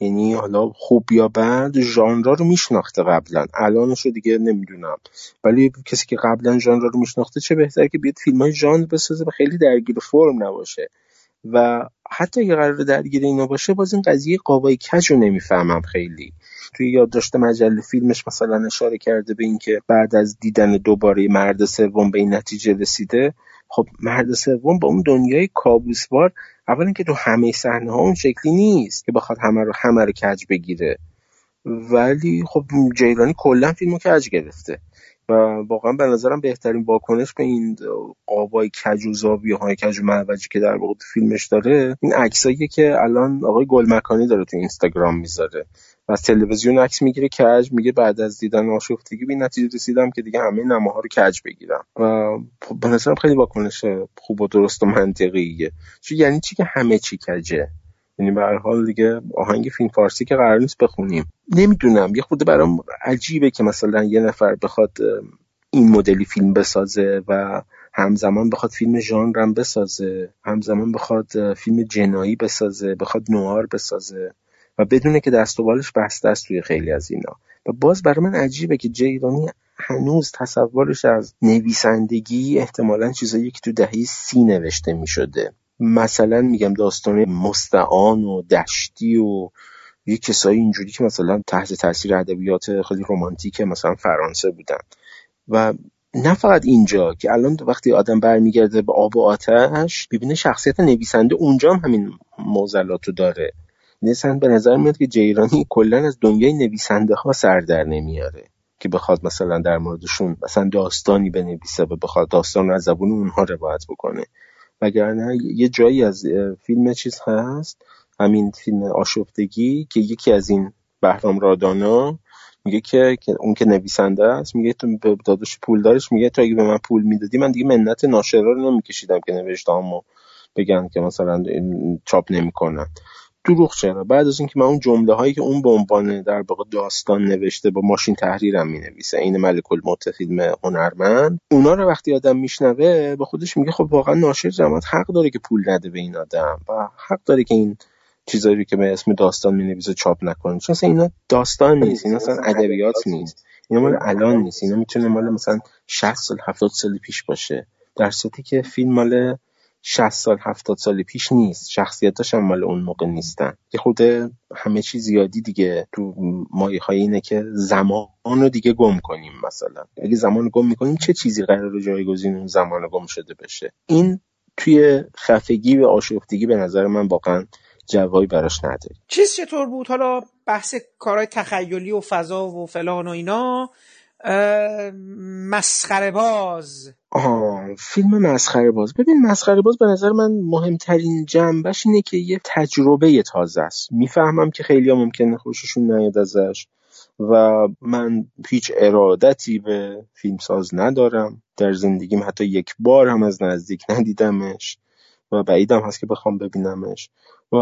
یعنی حالا خوب یا بد ژانرا رو میشناخته قبلا. الانش رو دیگه نمی‌دونم. ولی کسی که قبلا ژانرا رو میشناخته چه بهتر که بیاد فیلم های ژانر بسازه و خیلی درگیر فرم نباشه. و حتی اگه قرار درگیر اینا باشه باز این قضیه قابای کج رو نمی‌فهمم خیلی. توی یادداشت مجله فیلمش مثلا اشاره کرده به اینکه بعد از دیدن دوباره مرد سوم به این نتیجه رسیده خب مرد سوم با اون دنیای کابوسوار اولا که تو همه صحنه ها اون شکلی نیست که بخواد همه رو همه رو کج بگیره. ولی خب جیرانی کلا فیلمو کج گرفته. و واقعا به نظرم بهترین واکنش به این قابای کج و زاویه های کج و که در واقع فیلمش داره این عکسایی که الان آقای گلمکانی داره تو اینستاگرام می‌ذاره. و از تلویزیون عکس می‌گیره کج میگه بعد از دیدن آشفتگی به نتیجه رسیدم که دیگه همه نماها رو کج بگیرم. و خب به نظرم خیلی واکنش خوب و درست و منطقیه. چون یعنی چی که همه چی کجه؟ یعنی به هر حال دیگه آهنگ فیلم فارسی که قرار نیست بخونیم. نمی‌دونم یه خود برام عجیبه که مثلا یه نفر بخواد این مدلی فیلم بسازه و همزمان بخواد فیلم ژانرم بسازه همزمان بخواد فیلم جنایی بسازه بخواد نوار بسازه و بدونه که دست و بالش بسته است توی خیلی از اینا. و باز برای من عجیبه که جیرانی هنوز تصورش از نویسندگی احتمالا چیزایی که تو دهه سی نوشته می شده مثلا میگم داستان مستعان و دشتی و یه کسایی اینجوری که مثلا تحت تاثیر ادبیات خیلی رمانتیک مثلا فرانسه بودن. و نه فقط اینجا که الان وقتی آدم برمیگرده به آب و آتش ببینه شخصیت نویسنده اونجا هم همین موزلات داره. مثلا به نظر میاد که جیرانی کلا از دنیای نویسنده ها سر در نمیاره که بخواد مثلا در موردشون مثلا داستانی بنویسه و بخواد داستان رو از زبون اونها روایت بکنه. وگرنه یه جایی از فیلم چیز هست همین فیلم آشفتگی که یکی از این بهرام رادانا میگه که اون که نویسنده است میگه تو داداش پول دارش میگه تو اگه به من پول می‌دادی من دیگه منت ناشرا رو نمیکشیدم که نوشتهامو بگن که مثلا چاپ نمی‌کنن. دروغ چرا؟ بعد از اینکه من اون جمله هایی که اون به عنوان در واقع داستان نوشته با ماشین تحریرم می نویسه این ملک الموت فیلم هنرمند اونا رو وقتی آدم میشنوه به خودش میگه خب واقعا ناشر جماعت حق داره که پول نده به این آدم و حق داره که این چیزایی که به اسم داستان می نویسه چاپ نکنه. چون اینا داستان نیست اینا اصلا ادبیات نیست. اینا مال الان نیست. اینا می‌تونه مال مثلا 60 سال 70 سال پیش باشه. در صورتی که فیلم مال 60 سال 70 سال پیش نیست. شخصیتاش هم مال اون موقع نیستن. یه خود همه چی زیادی دیگه تو مایه های اینه که زمان رو دیگه گم کنیم مثلا. اگه زمان گم می‌کنیم چه چیزی قرار جایگزین اون زمان گم شده بشه؟ این توی خفگی و آشفتگی به نظر من واقعا جوابی براش نداری چیز چطور بود؟ حالا بحث کارهای تخیلی و فضا و فلان و اینا. مسخره باز. آه فیلم مسخره باز. ببین مسخره باز به نظر من مهمترین جنبش اینه که یه تجربه تازه است. می‌فهمم که خیلی ها ممکنه خوششون نیاد ازش و من هیچ ارادتی به فیلمساز ندارم. در زندگیم حتی یک بار هم از نزدیک ندیدمش و بعیدم هست که بخوام ببینمش. و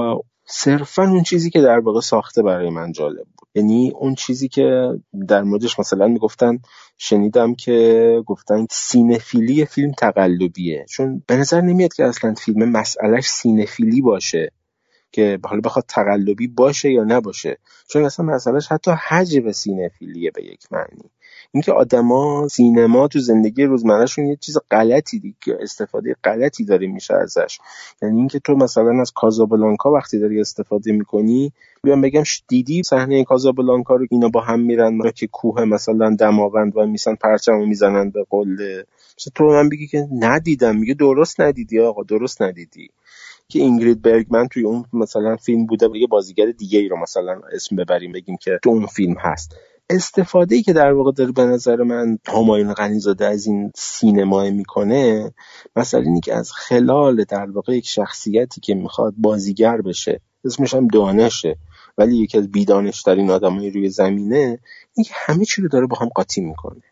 صرفا اون چیزی که در واقع ساخته برای من جالب بود. یعنی اون چیزی که در موردش مثلا می‌گفتن شنیدم که گفتن سینفیلی فیلم تقلبیه. چون به نظر نمیاد که اصلا فیلم مسئلهش سینفیلی باشه. که حالا بخواد تقلبی باشه یا نباشه. چون اصلا مسئلهش حتی حجب سینفیلیه به یک معنی. اینکه آدما سینما تو زندگی روزمرهشون یه چیز غلطی دیگه استفاده غلطی داره میشه ازش. یعنی اینکه تو مثلا از کازابلانکا وقتی داری استفاده می‌کنی بیام بگم دیدی صحنه کازابلانکا رو اینا با هم میرن که کوه مثلا دماوند و میسن پرچمو می‌زنن به قله. تو من بگی که ندیدم. میگه درست ندیدی آقا درست ندیدی. که اینگرید برگمن توی اون مثلا فیلم بوده و یه بازیگر دیگه ای رو مثلا اسم ببریم بگیم که تو اون فیلم هست. استفاده ای که در واقع داره به نظر من همایون غنیزاده از این سینما می‌کنه مثلا اینی که از خلال در واقع یک شخصیتی که می‌خواد بازیگر بشه اسمش هم دانشه ولی یکی از بیدانشترین آدمای روی زمینه این همه چی رو داره با هم قاطی می‌کنه.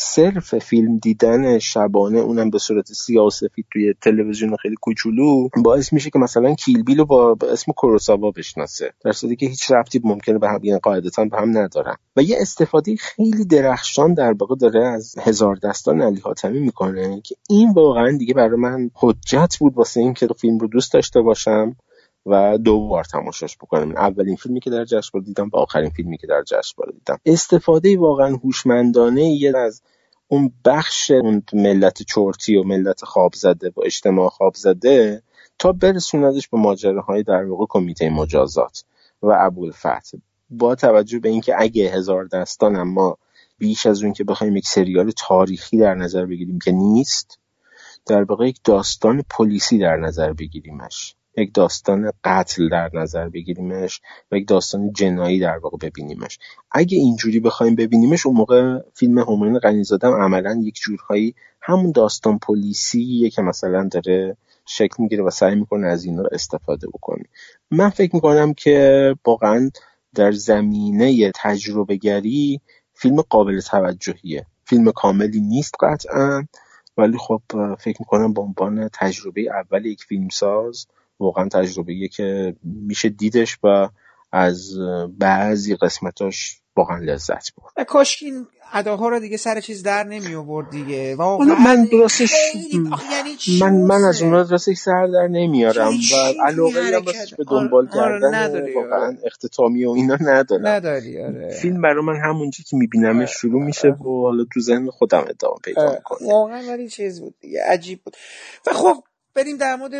صرف فیلم دیدن شبانه اونم به صورت سیاه توی تلویزیون خیلی کوچولو باعث میشه که مثلا کیلبیلو با اسم کوروساوا بشناسه. در صورتی که هیچ ربطی ممکنه به هم یعنی قاعدتا به هم ندارن و یه استفاده خیلی درخشان در واقع داره از هزار دستان علی حاتمی می‌کنه که این واقعا دیگه برای من حجت بود واسه اینکه فیلم رو دوست داشته باشم. و دو بار تماشاش بکنم. اولین فیلمی که در جشنواره دیدم و آخرین فیلمی که در جشنواره دیدم. استفاده واقعا هوشمندانه یه از اون بخش اون ملت چرتی و ملت خواب زده و اجتماع خواب زده تا برسوندش به ماجراهای در واقع کمیته مجازات و ابوالفتح. با توجه به اینکه اگه هزار دستان اما بیش از اون که بخوایم یک سریال تاریخی در نظر بگیریم که نیست در واقع یک داستان پلیسی در نظر بگیریمش. یک داستان قتل در نظر بگیریمش و یک داستان جنایی در واقع ببینیمش. اگه اینجوری بخوایم ببینیمش اون موقع فیلم همایون غنیزاده عملا یک جورهایی همون داستان پلیسیه که مثلا داره شکل می‌گیره و سعی می‌کنه از این رو استفاده بکنه. من فکر می‌کنم که واقعا در زمینه تجربه گری فیلم قابل توجهیه. فیلم کاملی نیست قطعا ولی خب فکر می‌کنم به عنوان تجربه اول یک فیلمساز واقعا تجربه که میشه دیدش و از بعضی قسمتاش واقعا لذت برد. کاش این اداها رو دیگه سر چیز در نمی آورد دیگه. واقعا من راستش یعنی من من از اون راستش سر در نمیارم و علاقه به دنبال آره کردن واقعا اختتامی و اینا ندارم. نداری آره. فیلم برای من همونجی که میبینمش شروع میشه و حالا تو ذهن خودم ادامه پیدا می‌کنه. واقعا ولی چیز بود دیگه عجیب بود. و خب بریم در مورد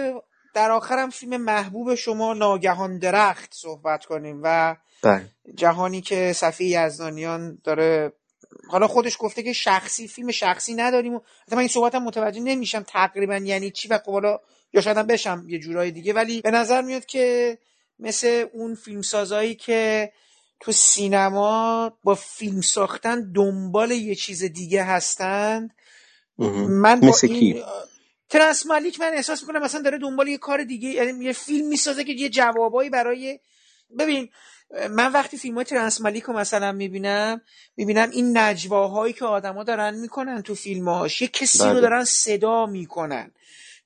در آخرم فیلم محبوب شما ناگهان درخت صحبت کنیم و بله. جهانی که صفی یزدانیان داره حالا خودش گفته که شخصی فیلم شخصی نداریم و من این صحبتم متوجه نمیشم تقریبا یعنی چی و خب حالا یا شاید بشم یه جورای دیگه ولی به نظر میاد که مثل اون فیلمسازایی که تو سینما با فیلم ساختن دنبال یه چیز دیگه هستند من با این ترنس مالیک من احساس می‌کنم مثلا داره دنبال یه کار دیگه یعنی یه فیلم می‌سازه که یه جوابایی برای ببین من وقتی فیلم های ترنس مالیک رو مثلا می‌بینم می‌بینم این نجواهایی که آدما دارن می‌کنن تو فیلمهاش. یه کسی رو بله. دارن صدا می‌کنن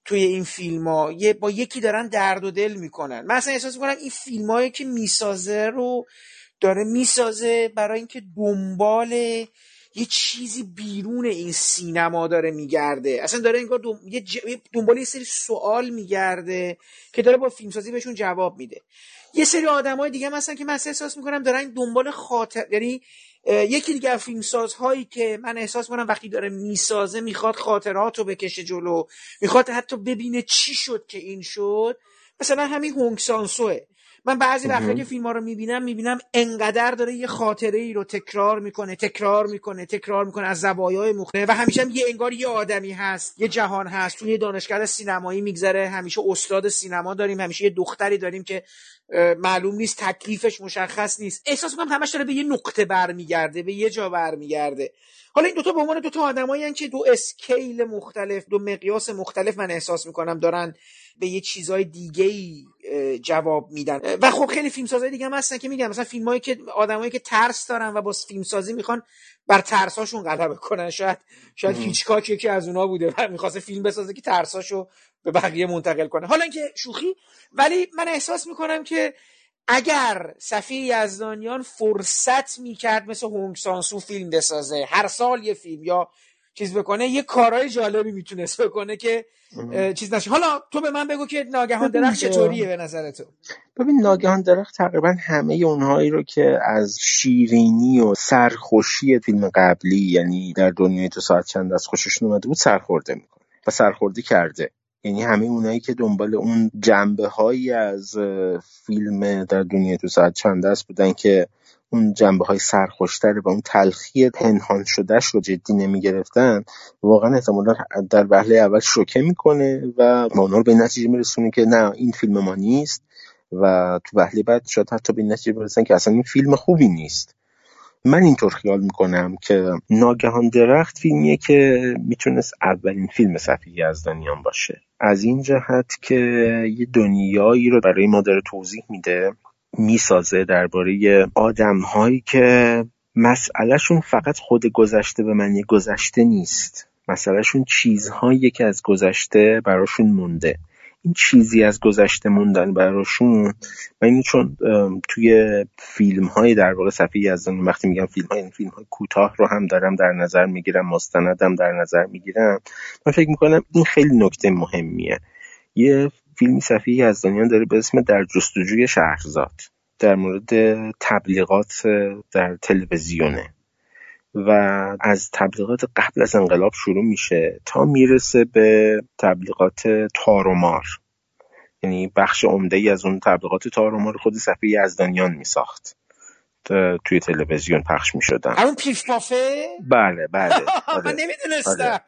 توی این فیلم ها یه با یکی دارن درد و دل می‌کنن. من اصلا احساس می‌کنم این فیلم هایی که می‌سازه رو داره می‌سازه برای اینکه دنبال یه چیزی بیرون این سینما داره میگرده. اصلا داره انگار دم... یه ج... دنبال یه سری سوال میگرده که داره با فیلمسازی بهشون جواب میده. یه سری آدمای دیگه مثلا که من احساس می‌کنم دارن دنبال خاطر یعنی یکی دیگه فیلمسازهایی که من احساس می‌کنم وقتی داره می‌سازه می‌خواد خاطرات رو بکشه جلو می‌خواد حتی ببینه چی شد که این شد. مثلا همین هونگ سانسوه. من بعضی وقتا که فیلم ها رو می‌بینم می‌بینم انقدر داره یه خاطره ای رو تکرار می‌کنه تکرار می‌کنه تکرار می‌کنه از زوایای مختلف و همیشه هم یه انگار یه آدمی هست یه جهان هست. توی یه دانشگاه سینمایی میگذره همیشه استاد سینما داریم همیشه یه دختری داریم که معلوم نیست تکلیفش مشخص نیست. احساس می‌کنم همش داره به یه نقطه برمیگرده به یه جا برمیگرده. حالا این دوتا به عنوان دوتا آدمایی که دو اسکیل مختلف دو مقیاس مختلف من احساس می‌کنم دارن به یه چیزای دیگه ای جواب میدن. و خب خیلی فیلمسازای دیگه هم هستن که میگن مثلا فیلمایی که آدمایی که ترس دارن و با فیلمسازی می‌خوان بر ترساشون غلبه کنن. شاید شاید هیچکاک یکی از اونا بوده و می‌خواسته فیلم بسازه که ترساشو به بقیه منتقل کنه. حالا اینکه شوخی ولی من احساس می‌کنم که اگر صفی یزدانیان فرصت می‌کرد مثل هونگ سانسو فیلم بسازه هر سال یه فیلم یا چیز بکنه یه کارهای جالبی می‌تونست بکنه که چیز نشه. حالا تو به من بگو که ناگهان درخت چطوریه به نظر تو؟ ببین ناگهان درخت تقریبا همه اونهایی رو که از شیرینی و سرخوشی فیلم قبلی یعنی در دنیای تو ساعت چند از خوششون اومده بود سرخورده می‌کنه و سرخورده کرده. یعنی همه اونایی که دنبال اون جنبه هایی از فیلم در دنیای تو ساعت چند است بودن که اون جنبه های سرخوشتر و اون تلخی پنهان شدهش رو جدی نمی گرفتن واقعا احتمالا در وهله اول شوکه می‌کنه و اونا رو به نتیجه میرسونه که نه این فیلم ما نیست و تو وهله بعد شاید حتی به نتیجه برسن که اصلا این فیلم خوبی نیست. من اینطور خیال می‌کنم که ناگهان درخت فیلمیه که می‌تونست اولین فیلم صفی یزدانیان باشه. از این جهت که یه دنیایی رو برای ما داره توضیح میده. می‌سازه درباره آدمهایی که مسئلهشون فقط خود گذشته به معنی گذشته نیست. مسئلهشون چیزهایی که از گذشته براشون مونده. این چیزی از گذشته موندن براشون و این چون توی فیلم های در واقع صفحه یزدان وقتی میگم فیلم های این فیلم های کوتاه رو هم دارم در نظر می‌گیرم مستندم در نظر می‌گیرم من فکر می‌کنم این خیلی نکته مهمیه. یه فیلمی صفحه یزدانیان داره به اسم در جستجوی شهرزاد در مورد تبلیغات در تلویزیونه. و از تبلیغات قبل از انقلاب شروع میشه تا می‌رسه به تبلیغات تارومار یعنی بخش عمده ای از اون تبلیغات تارومار خود صفحه یزدانیان میساخت. توی تلویزیون پخش می شدن همون پیف پافه؟ بله بله آره. من نمی‌دونستم آره.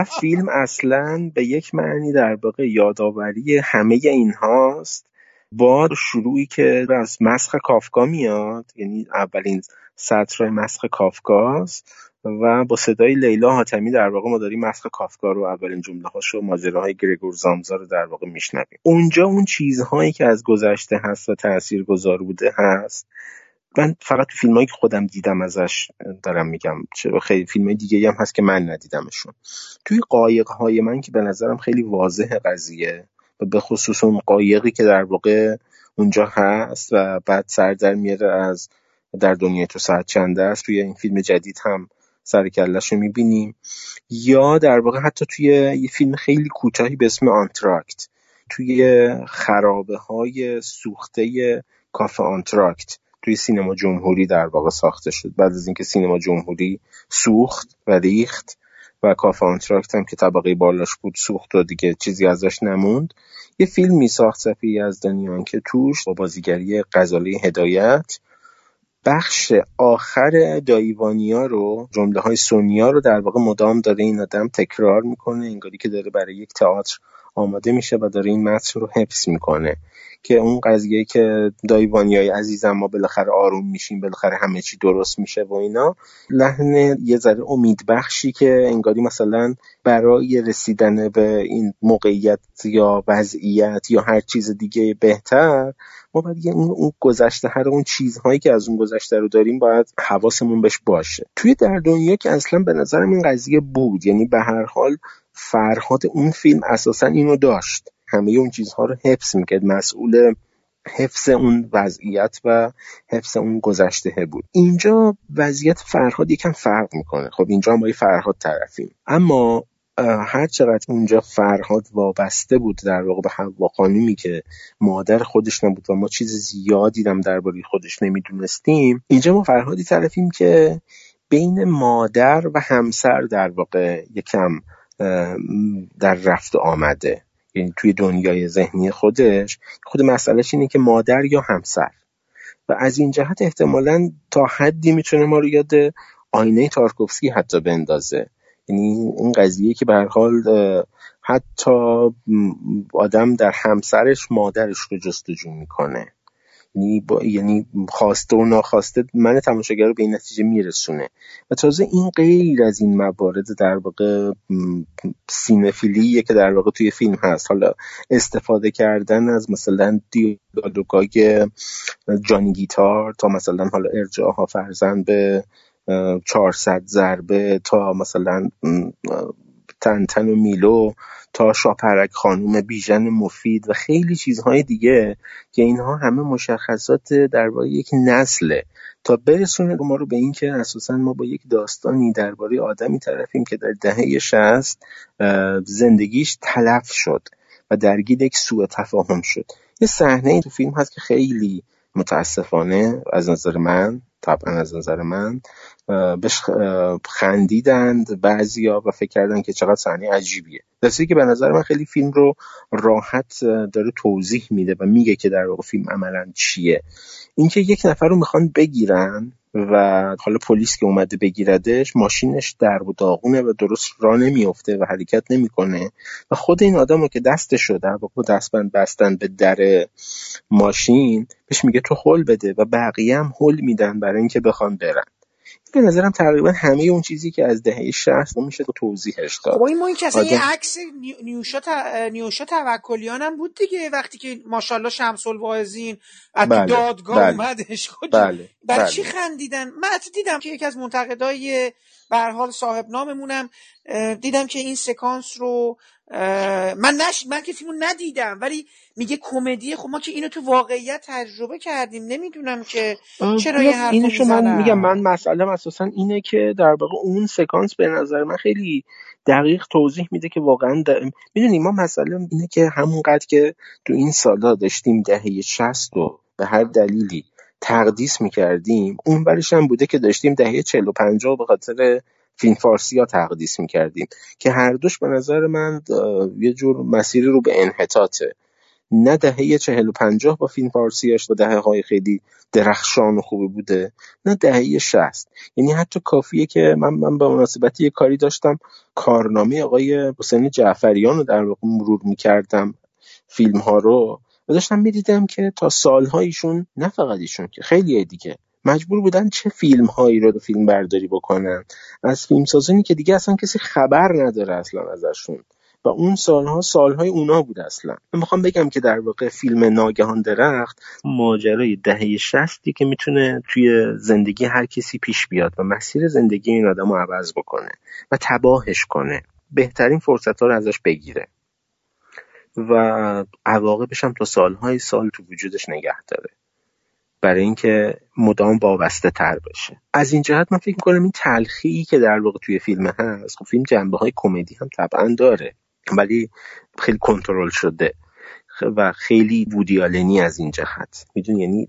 و فیلم اصلا به یک معنی در واقع یادآوری همه این هاست با شروعی که از مسخ کافکا میاد یعنی اولین سطر مسخ کافکاست و با صدای لیلا حاتمی در واقع ما داریم مسخ کافکا رو اولین جمله هاش و ماجراهای گریگور زامزا رو در واقع میشنویم اونجا اون چیزهایی که از گذشته هست و تأثیر گذار بوده هست من فقط تو فیلم هایی که خودم دیدم ازش دارم میگم. چه خیلی فیلم دیگه هم هست که من ندیدمشون. توی قایق های من که به نظرم خیلی واضح قضیه و به خصوص اون قایقی که در واقع اونجا هست و بعد سر در میاره از در دنیای تو ساعت چند است توی این فیلم جدید هم سر کلش رو می‌بینیم. یا در واقع حتی توی یه فیلم خیلی کوتاهی به اسم آنتراکت توی خرابه های سوخته کافه آنتراکت توی سینما جمهوری در واقع ساخته شد. بعد از اینکه سینما جمهوری سوخت و ریخت و کافه آنتراکت هم که طبقه بالاش بود سوخت و دیگه چیزی ازش نموند یه فیلمی ساخت صفی یزدانیان که توش با بازیگری غزاله هدایت بخش آخر دایوانیا رو جمله های سونیا رو در واقع مدام داره این آدم تکرار می‌کنه انگاری که داره برای یک تئاتر آماده میشه و داره این متن رو حفظ می‌کنه. که اون قضیه که های عزیزم ما بالاخره آروم میشیم بالاخره همه چی درست میشه و اینا لحن یه ذره امید بخشی که انگاری مثلا برای رسیدن به این موقعیت یا وضعیت یا هر چیز دیگه بهتر ما باید اون, اون گذشته هر اون چیزهایی که از اون گذشته رو داریم باید حواسمون بهش باشه. توی در دنیا که اصلا به نظرم این قضیه بود یعنی به هر حال فرهاد اون فیلم اساسا اینو داشت. همه اون چیزها رو حفظ می‌کرد. مسئول حفظ اون وضعیت و حفظ اون گذشته بود. اینجا وضعیت فرهاد یکم فرق می‌کنه. خب اینجا ما فرهاد طرفیم. اما هر چقدر اونجا فرهاد وابسته بود در واقع به حوا خانومی که مادر خودش نبود و ما چیز زیادی هم درباره خودش نمی‌دونستیم اینجا ما فرهادی طرفیم که بین مادر و همسر در واقع یکم در رفت آمده. یعنی توی دنیای ذهنی خودش خود مسئلهش اینه که مادر یا همسر. و از این جهت احتمالا تا حدی می‌تونه ما رو یاد آینه تارکوفسکی حتی بندازه. یعنی این قضیه که به حال حتی آدم در همسرش مادرش رو جستجو می‌کنه. یعنی, با... یعنی خواسته و ناخواسته من تماشاگر رو به این نتیجه میرسونه. و تازه این غیر از این موارد در واقع سینفیلیه که در واقع توی فیلم هست. حالا استفاده کردن از مثلا دیالوگای جانی گیتار تا مثلا حالا ارجاها فرزن به 400 ضربه تا مثلا تنتن و میلو تا شاپرک خانوم بیژن مفید و خیلی چیزهای دیگه که اینها همه مشخصات درباره یک نسله. تا برسونه ما رو به این که اساسا ما با یک داستانی درباره آدمی طرفیم که در دهه شست زندگیش تلف شد و درگیر یک سوء تفاهم شد. یه صحنه تو فیلم هست که خیلی متاسفانه از نظر من طبعا از نظر من بهش خندیدند بعضیا و فکر کردن که چقدر صحنه عجیبیه. در که به نظر من خیلی فیلم رو راحت داره توضیح میده و میگه که در واقع فیلم عملا چیه. اینکه یک نفر رو می‌خوان بگیرن و حالا پلیس که اومده بگیردش ماشینش در و داغونه و درست را نمیفته و حرکت نمی‌کنه. و خود این آدم رو که دستش شده و دستبند بستن به در ماشین بهش میگه تو حل بده و بقیه هم حل میدن برای اینکه بخوان برن. به نظرم تقریبا همه اون چیزی که از دهه 60 میشه توضیحش داد خب این ما این که یه عکس نیوشا نیوشا توکلیان هم بود دیگه وقتی که ماشاءالله شمس الواعظین از بله. دادگاه بله. اومدش بله. برای بله. چی خندیدن من دیدم که یکی از منتقدای به حال صاحب ناممونم دیدم که این سکانس رو من نش من که فیلمو ندیدم ولی میگه کمدی. خب ما که اینو تو واقعیت تجربه کردیم. نمی‌دونم که چرا یه حرف من میگم من مسئله اساسا اینه که در واقع اون سکانس به نظر من خیلی دقیق توضیح میده که واقعا می‌دونیم ما مسئله اینه که همونقدر که تو این سالا داشتیم دهه 60 و به هر دلیلی تقدیس می‌کردیم اون برش هم بوده که داشتیم دهه 40 و 50 به خاطر فیلم فارسی ها تقدیس می‌کردیم که هر دوش به نظر من یه جور مسیری رو به انحطاطه. نه دهه چهل و پنجاه با فیلم فارسیاش و دهه های خیلی درخشان و خوبی بوده نه دهه شست یعنی حتی کافیه که من, من به مناسبتی یه کاری داشتم کارنامه آقای حسین جعفریان رو در واقع مرور می‌کردم فیلم ها رو و داشتم می‌دیدم که تا سالهایشون نه فقط ایشون که خیلی دیگه مجبور بودن چه فیلم هایی رو فیلم برداری بکنن. از فیلم سازانی که دیگه اصلا کسی خبر نداره اصلا ازشون. و اون سالها سالهای اونا بود اصلا. من می‌خوام بگم که در واقع فیلم ناگهان درخت ماجرای دهه شستی که می‌تونه توی زندگی هر کسی پیش بیاد و مسیر زندگی این آدم رو عوض بکنه و تباهش کنه. بهترین فرصت رو ازش بگیره. و عواقبش هم تا سالهای سال تو وجودش نگه داره. برای اینکه مدام وابسته تر بشه از این جهت من فکر می‌کنم این تلخی که در واقع توی فیلم هست خب فیلم جنبه های کمدی هم طبعا داره ولی خیلی کنترل شده و خیلی وودیالنی از این جهت. میدون یعنی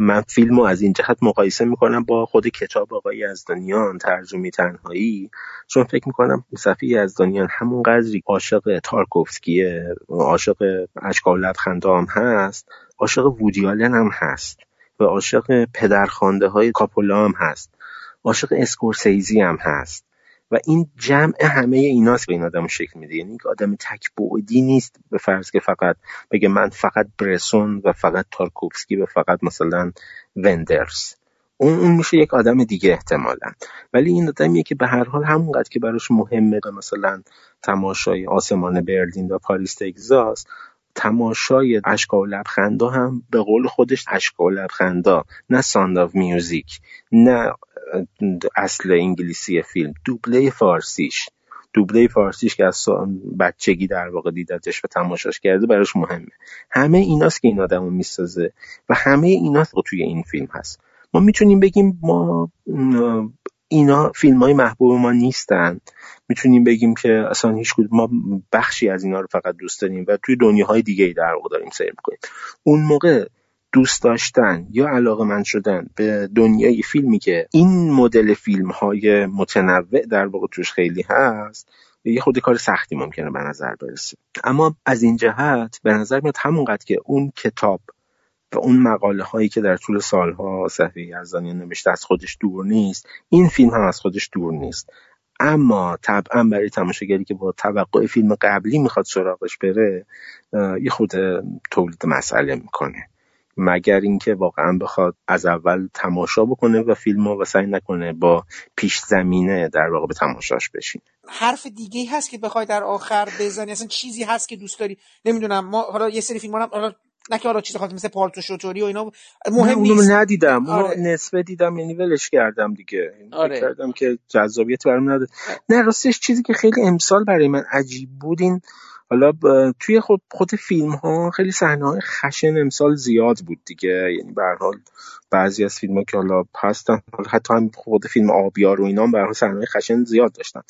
من فیلم رو از این جهت مقایسه می‌کنم با خود کتاب آقای یزدانیان ترجمه تنهایی. چون فکر می‌کنم صفی یزدانیان همون قدری عاشق تارکوفسکیه عاشق اشکال لبخنده هست عاشق وودیالن هم هست. و عاشق پدرخوانده های کاپولا هم هست. عاشق اسکورسیزی هم هست. و این جمع همه ایناست به این آدم شکل میده. یعنی که آدم تک بعدی نیست به فرض که فقط بگه من فقط برسون و فقط تارکوفسکی و فقط مثلا وندرز. اون میشه یک آدم دیگه احتمالا. ولی این آدمیه که به هر حال همونقدر که براش مهمه مثلا تماشای آسمان برلین و پاریس تگزاس تماشای اشکا و لبخندا هم به قول خودش اشکا و لبخندا. نه ساند آف میوزیک نه اصل انگلیسی فیلم. دوبله فارسیش. دوبله فارسیش که از بچگی در واقع دیدتش و تماشاش کرده براش مهمه. همه ایناست که این آدم رو می‌سازه و همه ایناست که توی این فیلم هست. ما می‌تونیم بگیم ما اینا فیلم های محبوب ما نیستن. می‌تونیم بگیم که اصلا هیچ ما بخشی از اینا رو فقط دوست داریم و توی دنیاهای دیگه ای در واقع داریم سیر می‌کنیم. اون موقع دوست داشتن یا علاقه من شدن به دنیای فیلمی که این مدل فیلم های متنوع در واقع توش خیلی هست یه خود کار سختی ممکنه به نظر برسه. اما از این جهت به نظر میاد همونقدر که اون کتاب و اون مقاله هایی که در طول سالها صفحه یزدانی نوشته از خودش دور نیست این فیلم هم از خودش دور نیست. اما طبعا برای تماشاگری که با توقع فیلم قبلی می‌خواد سراغش بره یه خود تولید مسئله می‌کنه. مگر اینکه واقعا بخواد از اول تماشا بکنه و فیلم و سعی نکنه با پیش زمینه در واقع به تماشاش بشین حرف دیگه هست که بخوای در آخر بزنی اصلا چیزی هست که دوست داری. نمی‌دونم ما حالا یه سری فیلم هم حالا نه که حالا چیز خاطر مثل پالتو شوتوری و اینا مهم نیست. ندیدم. آره. اونو نصفه دیدم یعنی ولش کردم دیگه. آره. کردم که جذابیت برام نداره. نه راستش چیزی که خیلی امسال برای من عجیب بود این حالا توی خود خود فیلم ها خیلی صحنه های خشن امسال زیاد بود دیگه. یعنی به حال بعضی از فیلم ها که حالا هستن حتی هم خود فیلم آبیار و اینا هم به صحنه خشن زیاد داشتن.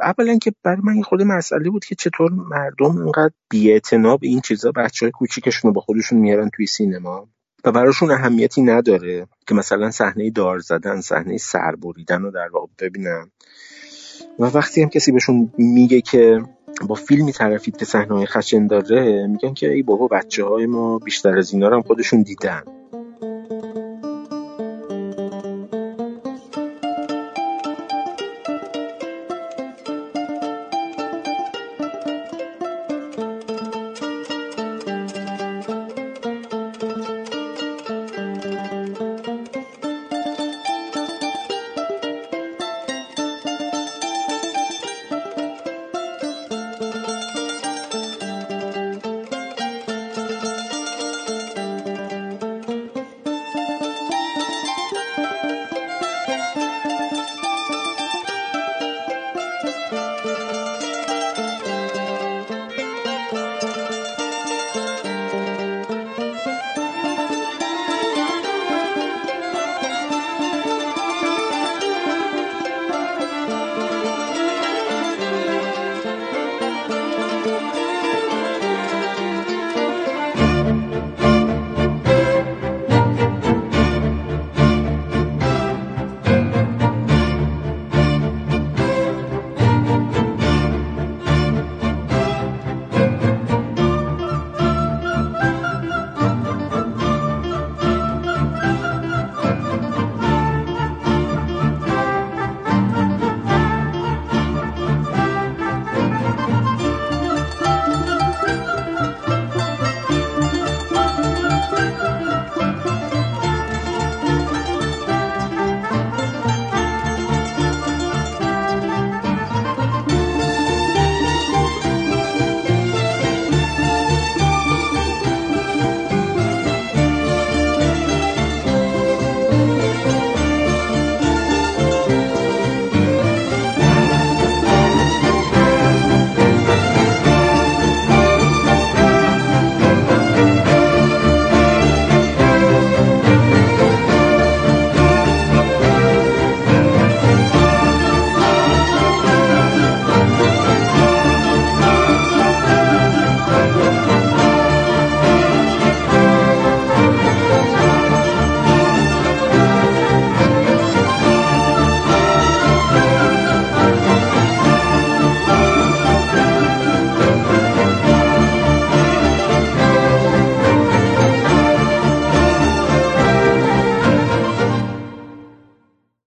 اولا که برای من خود مسئله بود که چطور مردم اینقدر بی‌اعتنا به این چیزا بچه های کوچیکشون رو با خودشون میارن توی سینما و براشون اهمیتی نداره که مثلا صحنه دار زدن صحنه سر بریدن رو در واقع ببینن. و وقتی هم کسی بهشون میگه که با فیلمی طرفید که صحنه خشن داره میگن که ای بابا بچه های ما بیشتر از اینا رو هم خودشون دیدن.